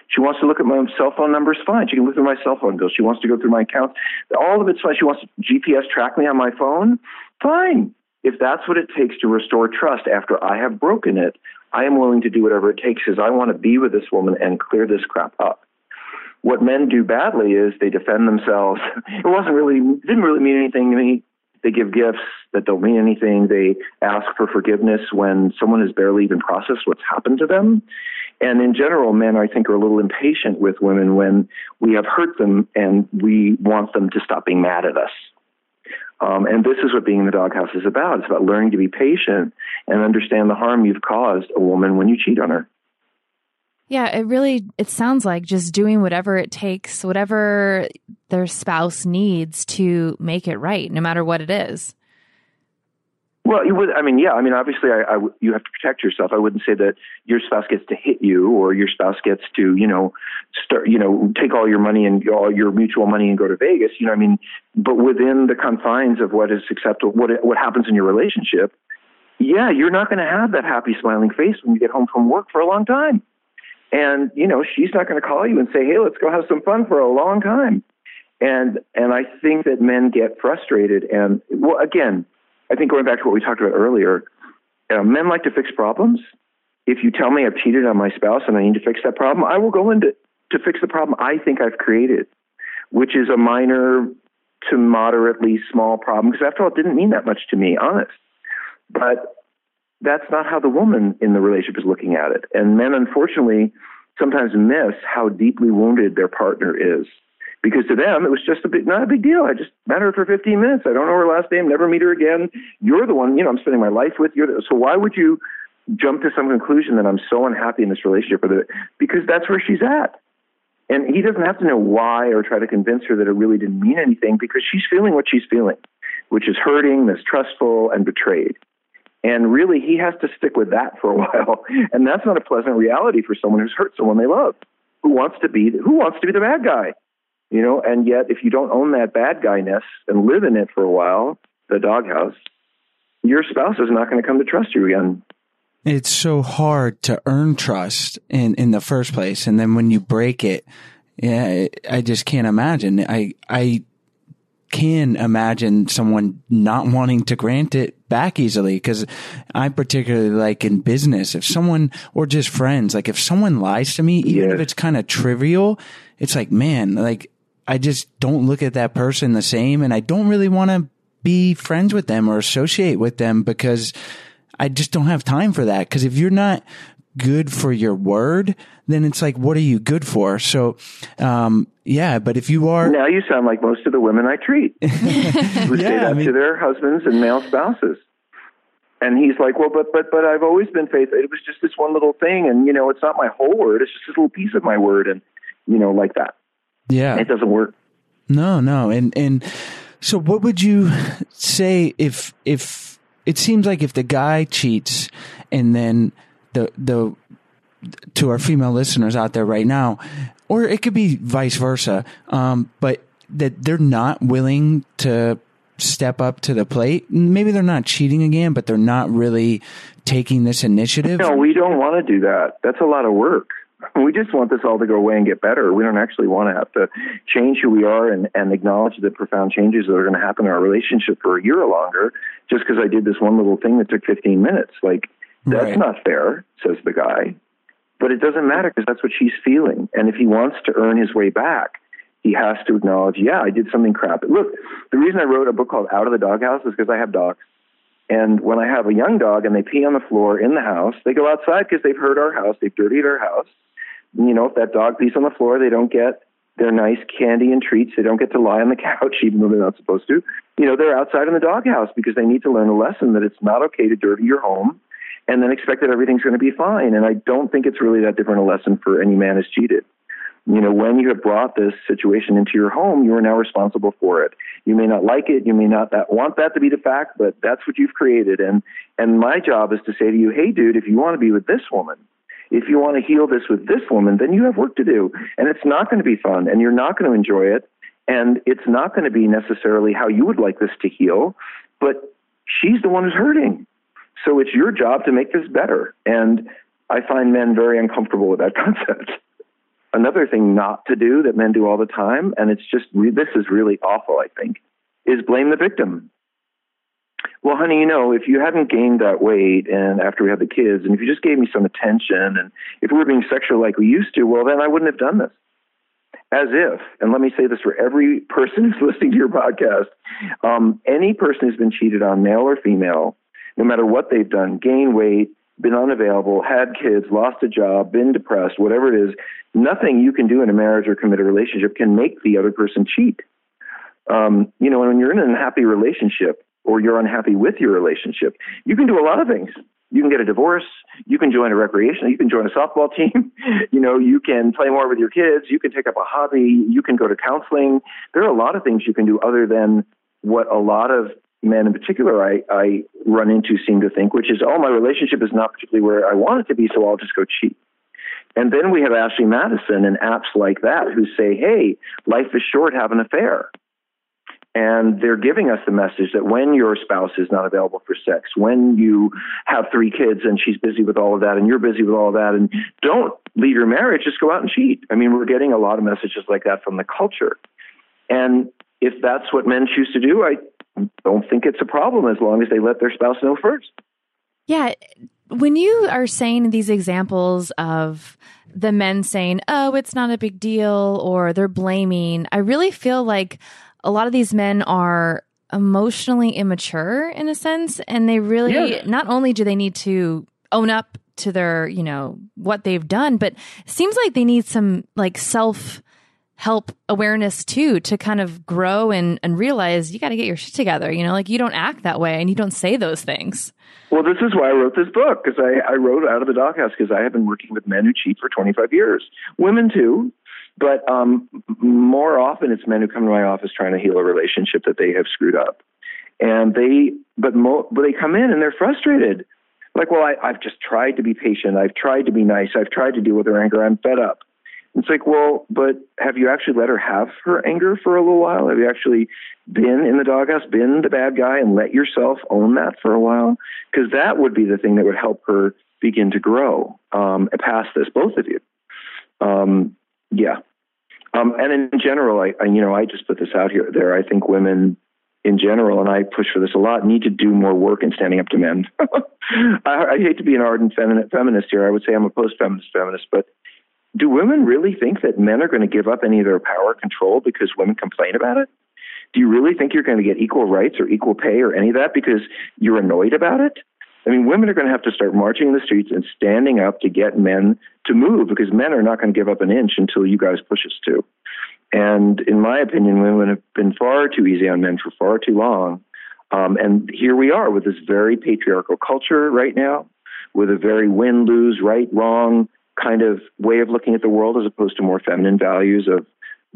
She wants to look at my cell phone numbers, fine. She can look through my cell phone bills. She wants to go through my accounts. All of it's fine. She wants to GPS track me on my phone, fine. If that's what it takes to restore trust after I have broken it, I am willing to do whatever it takes because I want to be with this woman and clear this crap up. What men do badly is they defend themselves. It wasn't really, didn't really mean anything to me. They give gifts that don't mean anything. They ask for forgiveness when someone has barely even processed what's happened to them. And in general, men, I think, are a little impatient with women when we have hurt them and we want them to stop being mad at us. Um, and this is what being in the doghouse is about. It's about learning to be patient and understand the harm you've caused a woman when you cheat on her. Yeah, it really it sounds like just doing whatever it takes, whatever their spouse needs to make it right, no matter what it is. Well, you would. I mean, yeah. I mean, obviously, I, I, you have to protect yourself. I wouldn't say that your spouse gets to hit you, or your spouse gets to, you know, start, you know, take all your money and all your mutual money and go to Vegas. You know, I mean, but within the confines of what is acceptable, what what happens in your relationship, yeah, you're not going to have that happy, smiling face when you get home from work for a long time. And you know, she's not going to call you and say, "Hey, let's go have some fun for a long time." And and I think that men get frustrated. And well, again I think going back to what we talked about earlier, uh, men like to fix problems. If you tell me I've cheated on my spouse and I need to fix that problem, I will go into to fix the problem I think I've created, which is a minor to moderately small problem. Because after all, it didn't mean that much to me, honest. But that's not how the woman in the relationship is looking at it. And men, unfortunately, sometimes miss how deeply wounded their partner is because to them it was just a big, not a big deal. I just met her for 15 minutes. I don't know her last name, never meet her again. You're the one, you know, I'm spending my life with. you so why would you jump to some conclusion that I'm so unhappy in this relationship with it? Because that's where she's at. And he doesn't have to know why or try to convince her that it really didn't mean anything because she's feeling what she's feeling, which is hurting, mistrustful, and betrayed. And really, he has to stick with that for a while. And that's not a pleasant reality for someone who's hurt someone they love. who wants to be who wants to be the bad guy? You know, and yet if you don't own that bad guy guyness and live in it for a while, the doghouse, your spouse is not going to come to trust you again. It's so hard to earn trust in, in the first place. And then when you break it, yeah, I just can't imagine. I, I can imagine someone not wanting to grant it back easily because I particularly like in business, if someone or just friends, like if someone lies to me, even Yes. if it's kind of trivial, it's like, man, like I just don't look at that person the same and I don't really want to be friends with them or associate with them because I just don't have time for that. Cause if you're not good for your word, then it's like, what are you good for? So, um, yeah, but if you are, Now you sound like most of the women I treat who say that I mean- to their husbands and male spouses. And he's like, well, but but but I've always been faithful. It was just this one little thing, and you know, it's not my whole word. It's just this little piece of my word, and you know, like that. Yeah, It doesn't work. No, no. And and so what would you say if if it seems like if the guy cheats and then the the to our female listeners out there right now, or it could be vice versa, um, but that they're not willing to step up to the plate. Maybe they're not cheating again, but they're not really taking this initiative. No, we don't want to do that. That's a lot of work. We just want this all to go away and get better. We don't actually want to have to change who we are and, and acknowledge the profound changes that are going to happen in our relationship for a year or longer just because I did this one little thing that took 15 minutes. Like, that's Right. not fair, says the guy. But it doesn't matter because that's what she's feeling. And if he wants to earn his way back, he has to acknowledge, yeah, I did something crap. Look, the reason I wrote a book called Out of the Doghouse is because I have dogs. And when I have a young dog and they pee on the floor in the house, they go outside because they've hurt our house, they've dirtied our house. You know, if that dog pees on the floor, they don't get their nice candy and treats. They don't get to lie on the couch, even though they're not supposed to. You know, they're outside in the doghouse because they need to learn a lesson that it's not okay to dirty your home and then expect that everything's going to be fine. And I don't think it's really that different a lesson for any man who's cheated. You know, when you have brought this situation into your home, you are now responsible for it. You may not like it, you may not that, want that to be the fact, but that's what you've created. And and my job is to say to you, hey, dude, if you want to be with this woman, if you want to heal this with this woman, then you have work to do, and it's not going to be fun, and you're not going to enjoy it, and it's not going to be necessarily how you would like this to heal, but she's the one who's hurting. So it's your job to make this better. And I find men very uncomfortable with that concept. Another thing not to do that men do all the time, and it's just this is really awful, I think, is blame the victim. Well, honey, you know, if you hadn't gained that weight and after we had the kids, and if you just gave me some attention, and if we were being sexual like we used to, well, then I wouldn't have done this. As if, and let me say this for every person who's listening to your podcast, um, any person who's been cheated on, male or female, no matter what they've done, gained weight, been unavailable, had kids, lost a job, been depressed, whatever it is, nothing you can do in a marriage or committed relationship can make the other person cheat. Um, you know, and when you're in an unhappy relationship or you're unhappy with your relationship, you can do a lot of things. You can get a divorce. You can join a recreation. You can join a softball team. you know, you can play more with your kids. You can take up a hobby. You can go to counseling. There are a lot of things you can do other than what a lot of men in particular I, I run into seem to think, which is, oh, my relationship is not particularly where I want it to be, so I'll just go cheat. And then we have Ashley Madison and apps like that who say, hey, life is short, have an affair. And they're giving us the message that when your spouse is not available for sex, when you have three kids and she's busy with all of that and you're busy with all of that, and don't leave your marriage, just go out and cheat. I mean, we're getting a lot of messages like that from the culture. And if that's what men choose to do, I don't think it's a problem as long as they let their spouse know first. Yeah. When you are saying these examples of the men saying, oh, it's not a big deal, or they're blaming, I really feel like a lot of these men are emotionally immature in a sense. And they really, Yes. not only do they need to own up to their, you know, what they've done, but it seems like they need some like self help awareness too to kind of grow and, and realize you got to get your shit together. You know, like you don't act that way and you don't say those things. Well, this is why I wrote this book because I, I wrote out of the doghouse because I have been working with men who cheat for 25 years, women too, but um, more often it's men who come to my office trying to heal a relationship that they have screwed up, and they but mo- but they come in and they're frustrated, like, well, I, I've just tried to be patient, I've tried to be nice, I've tried to deal with their anger, I'm fed up. It's like, well, but have you actually let her have her anger for a little while? Have you actually been in the doghouse, been the bad guy, and let yourself own that for a while? Because that would be the thing that would help her begin to grow um, past this, both of you. Um, yeah. Um, and in general, I, I, you know, I just put this out here. There, I think women in general, and I push for this a lot, need to do more work in standing up to men. I, I hate to be an ardent feminist here. I would say I'm a post-feminist feminist, but do women really think that men are going to give up any of their power control because women complain about it? Do you really think you're going to get equal rights or equal pay or any of that because you're annoyed about it? I mean, women are going to have to start marching in the streets and standing up to get men to move because men are not going to give up an inch until you guys push us to. And in my opinion, women have been far too easy on men for far too long. Um, and here we are with this very patriarchal culture right now, with a very win lose, right, wrong kind of way of looking at the world as opposed to more feminine values of,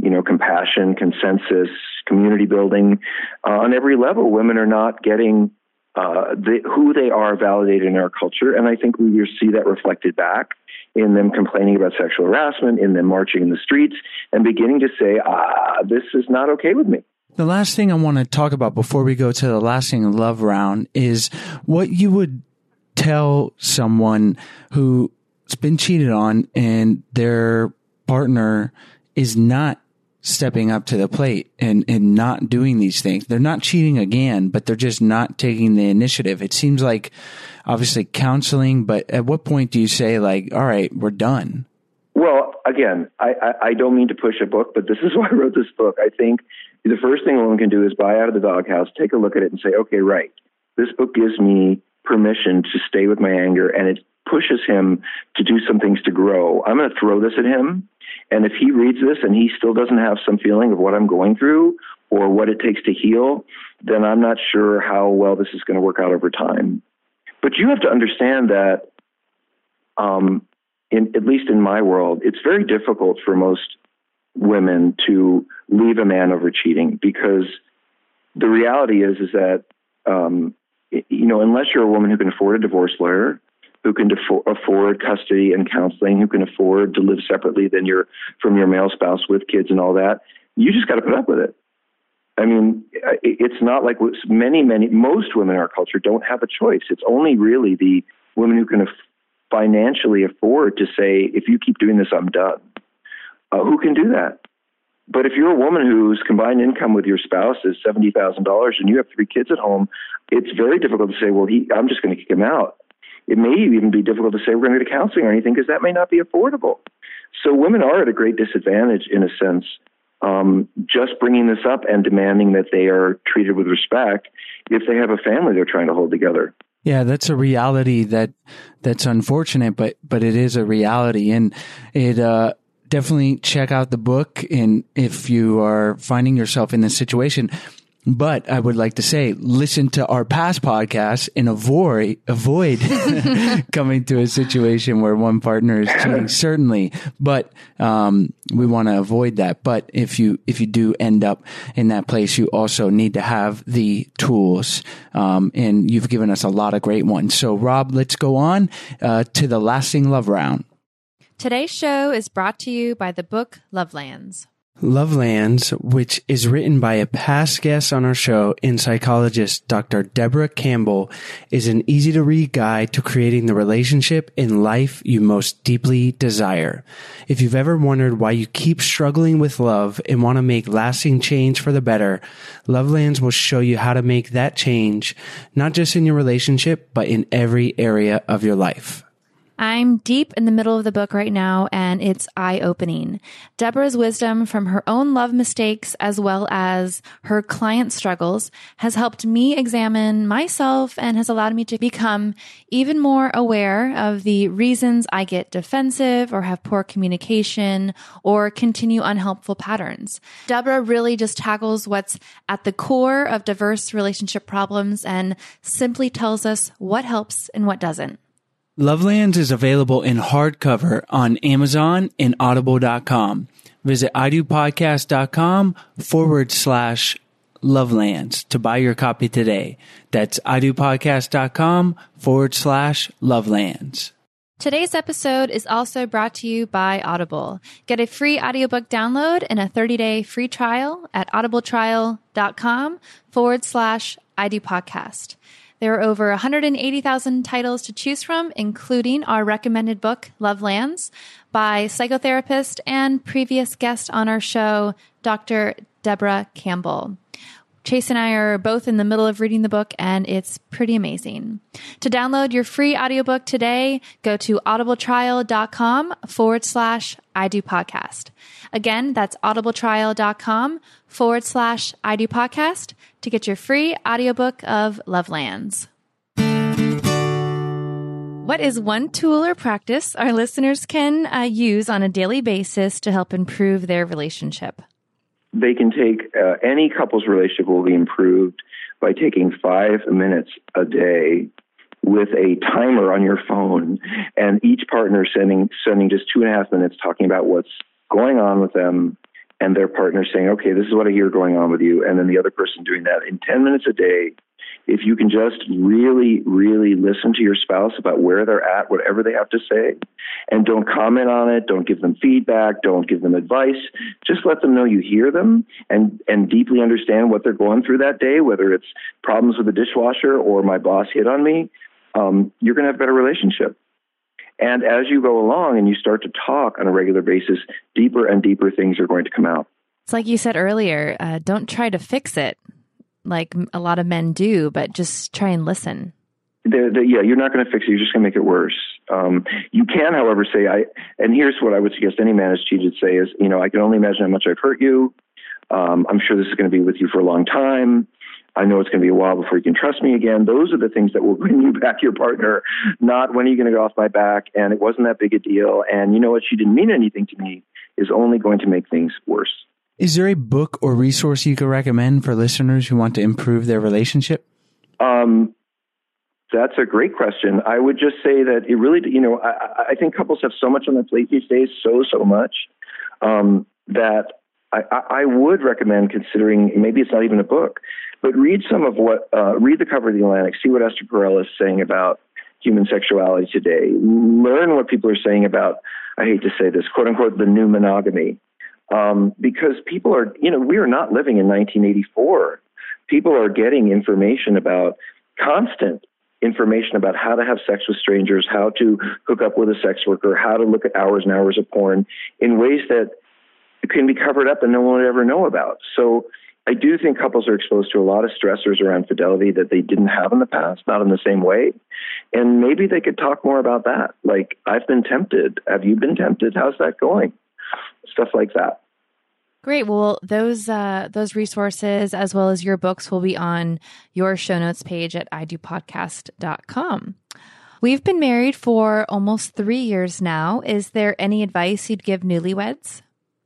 you know, compassion, consensus, community building. Uh, on every level, women are not getting uh, the, who they are validated in our culture. And I think we see that reflected back in them complaining about sexual harassment, in them marching in the streets, and beginning to say, ah, this is not okay with me. The last thing I want to talk about before we go to the lasting love round is what you would tell someone who's been cheated on and their partner is not stepping up to the plate and, and not doing these things. They're not cheating again, but they're just not taking the initiative. It seems like obviously counseling, but at what point do you say like, all right, we're done? Well, again, I, I, I don't mean to push a book, but this is why I wrote this book. I think the first thing a woman can do is buy out of the doghouse, take a look at it and say, okay, right. This book gives me permission to stay with my anger and it pushes him to do some things to grow. I'm going to throw this at him and if he reads this and he still doesn't have some feeling of what I'm going through or what it takes to heal, then I'm not sure how well this is going to work out over time. But you have to understand that, um, in, at least in my world, it's very difficult for most women to leave a man over cheating because the reality is is that um, you know unless you're a woman who can afford a divorce lawyer who can defo- afford custody and counseling, who can afford to live separately than your from your male spouse with kids and all that. You just got to put up with it. I mean, it's not like many, many, most women in our culture don't have a choice. It's only really the women who can financially afford to say, if you keep doing this, I'm done. Uh, who can do that? But if you're a woman whose combined income with your spouse is seventy thousand dollars and you have three kids at home, it's very difficult to say, well, he, I'm just going to kick him out it may even be difficult to say we're going to go to counseling or anything because that may not be affordable. So women are at a great disadvantage in a sense. Um, just bringing this up and demanding that they are treated with respect if they have a family they're trying to hold together. Yeah, that's a reality that that's unfortunate, but but it is a reality, and it uh, definitely check out the book. And if you are finding yourself in this situation, but I would like to say, listen to our past podcasts and avoid avoid coming to a situation where one partner is cheating. Certainly, but um, we want to avoid that. But if you if you do end up in that place, you also need to have the tools. Um, and you've given us a lot of great ones. So, Rob, let's go on uh, to the lasting love round. Today's show is brought to you by the book Lovelands. Lovelands, which is written by a past guest on our show and psychologist Dr. Deborah Campbell, is an easy to read guide to creating the relationship in life you most deeply desire. If you've ever wondered why you keep struggling with love and want to make lasting change for the better, Lovelands will show you how to make that change, not just in your relationship, but in every area of your life. I'm deep in the middle of the book right now and it's eye opening. Deborah's wisdom from her own love mistakes as well as her client struggles has helped me examine myself and has allowed me to become even more aware of the reasons I get defensive or have poor communication or continue unhelpful patterns. Deborah really just tackles what's at the core of diverse relationship problems and simply tells us what helps and what doesn't. Lovelands is available in hardcover on Amazon and audible.com. Visit idopodcast.com forward slash Lovelands to buy your copy today. That's idopodcast.com forward slash Lovelands. Today's episode is also brought to you by Audible. Get a free audiobook download and a 30-day free trial at audibletrial.com forward slash I do podcast. There are over 180,000 titles to choose from, including our recommended book, Love Lands, by psychotherapist and previous guest on our show, Dr. Deborah Campbell. Chase and I are both in the middle of reading the book and it's pretty amazing. To download your free audiobook today, go to audibletrial.com forward slash I do podcast. Again, that's audibletrial.com forward slash I do podcast to get your free audiobook of Lovelands. What is one tool or practice our listeners can uh, use on a daily basis to help improve their relationship? They can take uh, any couple's relationship will be improved by taking five minutes a day with a timer on your phone and each partner sending sending just two and a half minutes talking about what's going on with them and their partner saying okay this is what i hear going on with you and then the other person doing that in 10 minutes a day if you can just really, really listen to your spouse about where they're at, whatever they have to say, and don't comment on it, don't give them feedback, don't give them advice, just let them know you hear them and, and deeply understand what they're going through that day, whether it's problems with the dishwasher or my boss hit on me, um, you're going to have a better relationship. And as you go along and you start to talk on a regular basis, deeper and deeper things are going to come out. It's like you said earlier, uh, don't try to fix it like a lot of men do, but just try and listen. The, the, yeah, you're not going to fix it. You're just going to make it worse. Um, you can, however, say, "I." And here's what I would suggest any man who's cheated say is, you know, I can only imagine how much I've hurt you. Um, I'm sure this is going to be with you for a long time. I know it's going to be a while before you can trust me again. Those are the things that will bring you back your partner, not when are you going to go off my back and it wasn't that big a deal. And you know what? She didn't mean anything to me is only going to make things worse. Is there a book or resource you could recommend for listeners who want to improve their relationship? Um, that's a great question. I would just say that it really, you know, I, I think couples have so much on their plate these days, so, so much, um, that I, I, would recommend considering maybe it's not even a book, but read some of what, uh, read the cover of the Atlantic, see what Esther Perel is saying about human sexuality today, learn what people are saying about, I hate to say this, quote unquote, the new monogamy um, because people are, you know, we are not living in 1984. People are getting information about constant information about how to have sex with strangers, how to hook up with a sex worker, how to look at hours and hours of porn in ways that can be covered up and no one would ever know about. So I do think couples are exposed to a lot of stressors around fidelity that they didn't have in the past, not in the same way. And maybe they could talk more about that. Like, I've been tempted. Have you been tempted? How's that going? Stuff like that. Great. Well, those uh, those resources as well as your books will be on your show notes page at idopodcast.com. We've been married for almost three years now. Is there any advice you'd give newlyweds?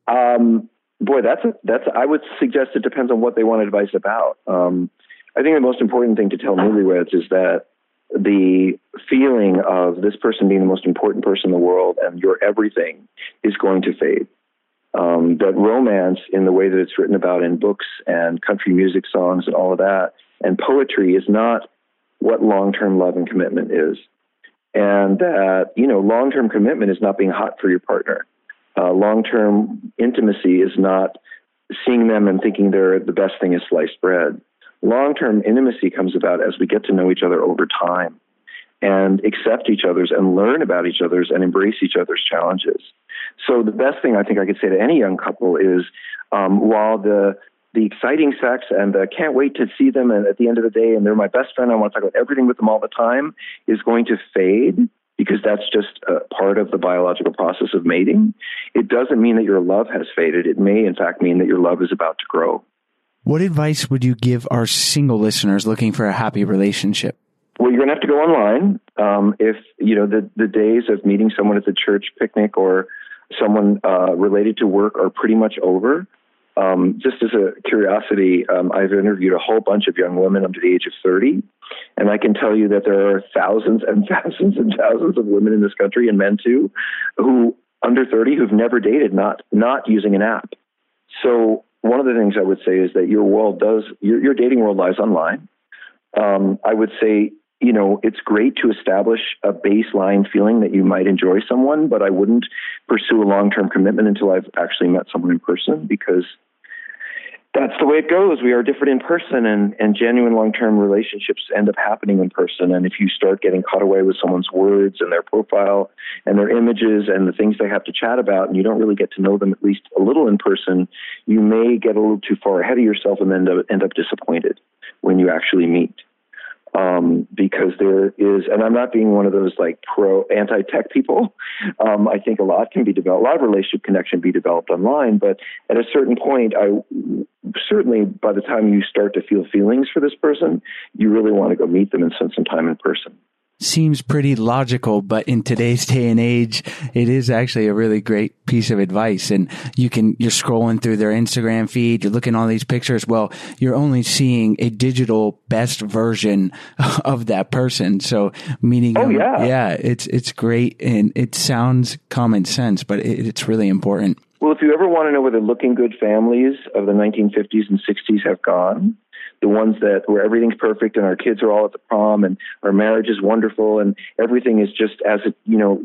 Um, boy, that's a, that's. I would suggest it depends on what they want advice about. Um, I think the most important thing to tell newlyweds is that the feeling of this person being the most important person in the world and your everything is going to fade um, that romance, in the way that it's written about in books and country music songs and all of that, and poetry is not what long term love and commitment is. And that, you know, long term commitment is not being hot for your partner. Uh, long term intimacy is not seeing them and thinking they're the best thing is sliced bread. Long term intimacy comes about as we get to know each other over time and accept each other's and learn about each other's and embrace each other's challenges. So the best thing I think I could say to any young couple is, um, while the the exciting sex and the can't wait to see them and at the end of the day and they're my best friend, I want to talk about everything with them all the time is going to fade because that's just a part of the biological process of mating. It doesn't mean that your love has faded. It may in fact mean that your love is about to grow. What advice would you give our single listeners looking for a happy relationship? Well, you're going to have to go online. Um, if you know the the days of meeting someone at the church picnic or someone uh, related to work are pretty much over. Um, just as a curiosity, um, I've interviewed a whole bunch of young women under the age of 30, and I can tell you that there are thousands and thousands and thousands of women in this country, and men too, who under 30 who've never dated, not not using an app. So one of the things I would say is that your world does your, your dating world lies online. Um, I would say you know, it's great to establish a baseline feeling that you might enjoy someone, but I wouldn't pursue a long term commitment until I've actually met someone in person because that's the way it goes. We are different in person, and, and genuine long term relationships end up happening in person. And if you start getting caught away with someone's words and their profile and their images and the things they have to chat about, and you don't really get to know them at least a little in person, you may get a little too far ahead of yourself and end up, end up disappointed when you actually meet um, because there is, and I'm not being one of those like pro anti tech people. Um, I think a lot can be developed, a lot of relationship connection be developed online, but at a certain point, I certainly by the time you start to feel feelings for this person, you really want to go meet them and spend some time in person seems pretty logical, but in today's day and age, it is actually a really great piece of advice. And you can, you're scrolling through their Instagram feed, you're looking at all these pictures. Well, you're only seeing a digital best version of that person. So meeting, oh, them, yeah. yeah, it's, it's great. And it sounds common sense, but it, it's really important. Well, if you ever want to know where the looking good families of the 1950s and 60s have gone, the ones that where everything's perfect and our kids are all at the prom and our marriage is wonderful and everything is just as a you know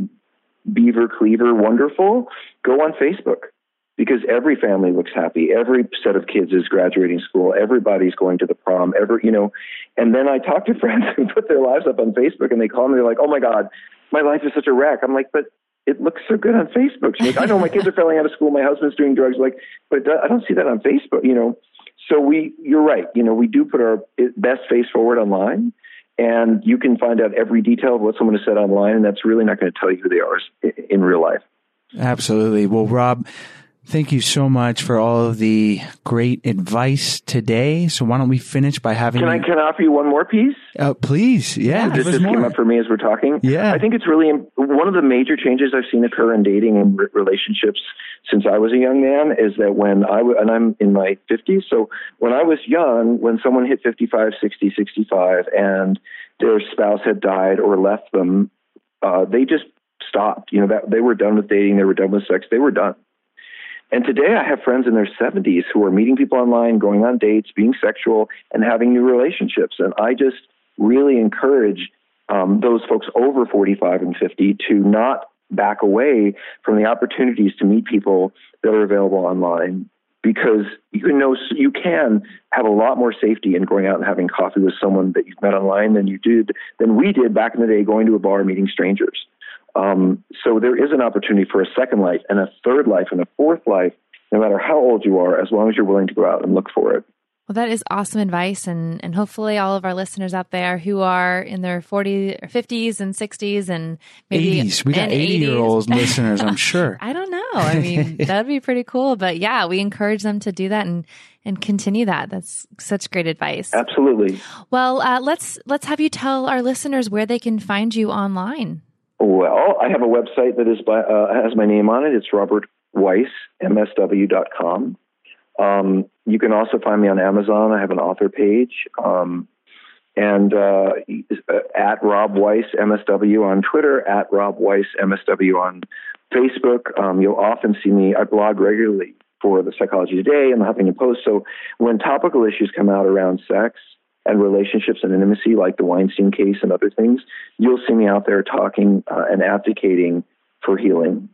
beaver cleaver wonderful go on facebook. Because every family looks happy. Every set of kids is graduating school. Everybody's going to the prom. Every you know and then i talk to friends who put their lives up on facebook and they call me they're like oh my god my life is such a wreck. I'm like but it looks so good on Facebook. Like, I know my kids are failing out of school, my husband's doing drugs, like, but uh, I don't see that on Facebook, you know so we, you're right. You know, we do put our best face forward online, and you can find out every detail of what someone has said online, and that's really not going to tell you who they are in real life. Absolutely. Well, Rob, Thank you so much for all of the great advice today. So why don't we finish by having? Can I can I offer you one more piece? Uh, please, yeah. This just came up for me as we're talking. Yeah, I think it's really one of the major changes I've seen occur in dating and relationships since I was a young man is that when I w- and I'm in my 50s, so when I was young, when someone hit 55, 60, 65, and their spouse had died or left them, uh, they just stopped. You know that they were done with dating, they were done with sex, they were done and today I have friends in their 70s who are meeting people online, going on dates, being sexual, and having new relationships. And I just really encourage um, those folks over 45 and 50 to not back away from the opportunities to meet people that are available online because you know you can have a lot more safety in going out and having coffee with someone that you've met online than you did than we did back in the day going to a bar meeting strangers. Um, so there is an opportunity for a second life and a third life and a fourth life, no matter how old you are, as long as you're willing to go out and look for it. Well, that is awesome advice. And, and hopefully all of our listeners out there who are in their 40s or 50s and 60s and maybe 80s. We got 80 year old listeners, I'm sure. I don't know. I mean, that would be pretty cool. But yeah, we encourage them to do that and, and continue that. That's such great advice. Absolutely. Well, uh, let's, let's have you tell our listeners where they can find you online. Well, I have a website that is by, uh, has my name on it. It's robert robertweissmsw.com. Um, you can also find me on Amazon. I have an author page. Um, and uh, at Rob Weiss MSW on Twitter, at Rob Weiss MSW on Facebook. Um, you'll often see me. I blog regularly for the Psychology Today and the Huffington Post. So when topical issues come out around sex, and relationships and intimacy, like the Weinstein case and other things, you'll see me out there talking uh, and advocating for healing.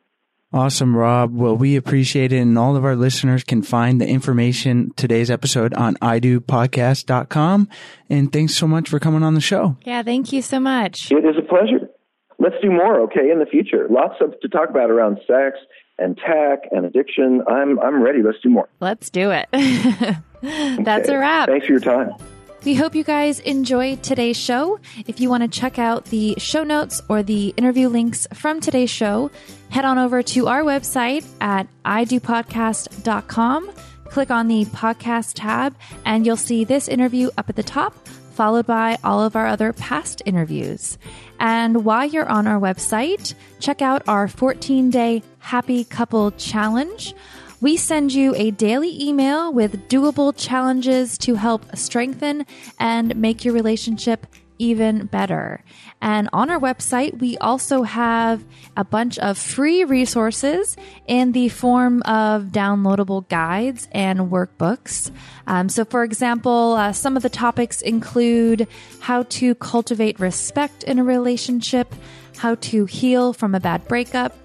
Awesome, Rob. Well, we appreciate it. And all of our listeners can find the information today's episode on idopodcast.com. And thanks so much for coming on the show. Yeah, thank you so much. It is a pleasure. Let's do more, okay, in the future. Lots of to talk about around sex and tech and addiction. I'm I'm ready. Let's do more. Let's do it. That's okay. a wrap. Thanks for your time. We hope you guys enjoyed today's show. If you want to check out the show notes or the interview links from today's show, head on over to our website at idopodcast.com. Click on the podcast tab, and you'll see this interview up at the top, followed by all of our other past interviews. And while you're on our website, check out our 14 day happy couple challenge. We send you a daily email with doable challenges to help strengthen and make your relationship even better. And on our website, we also have a bunch of free resources in the form of downloadable guides and workbooks. Um, so, for example, uh, some of the topics include how to cultivate respect in a relationship, how to heal from a bad breakup,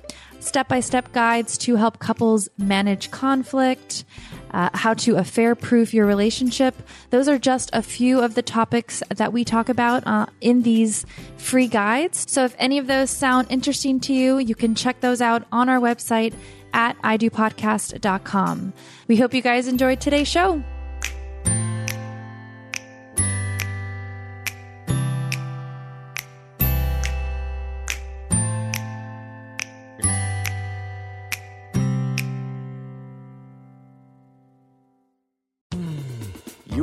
step by step guides to help couples manage conflict, uh, how to affair proof your relationship. Those are just a few of the topics that we talk about uh, in these free guides. So if any of those sound interesting to you, you can check those out on our website at idopodcast.com. We hope you guys enjoyed today's show.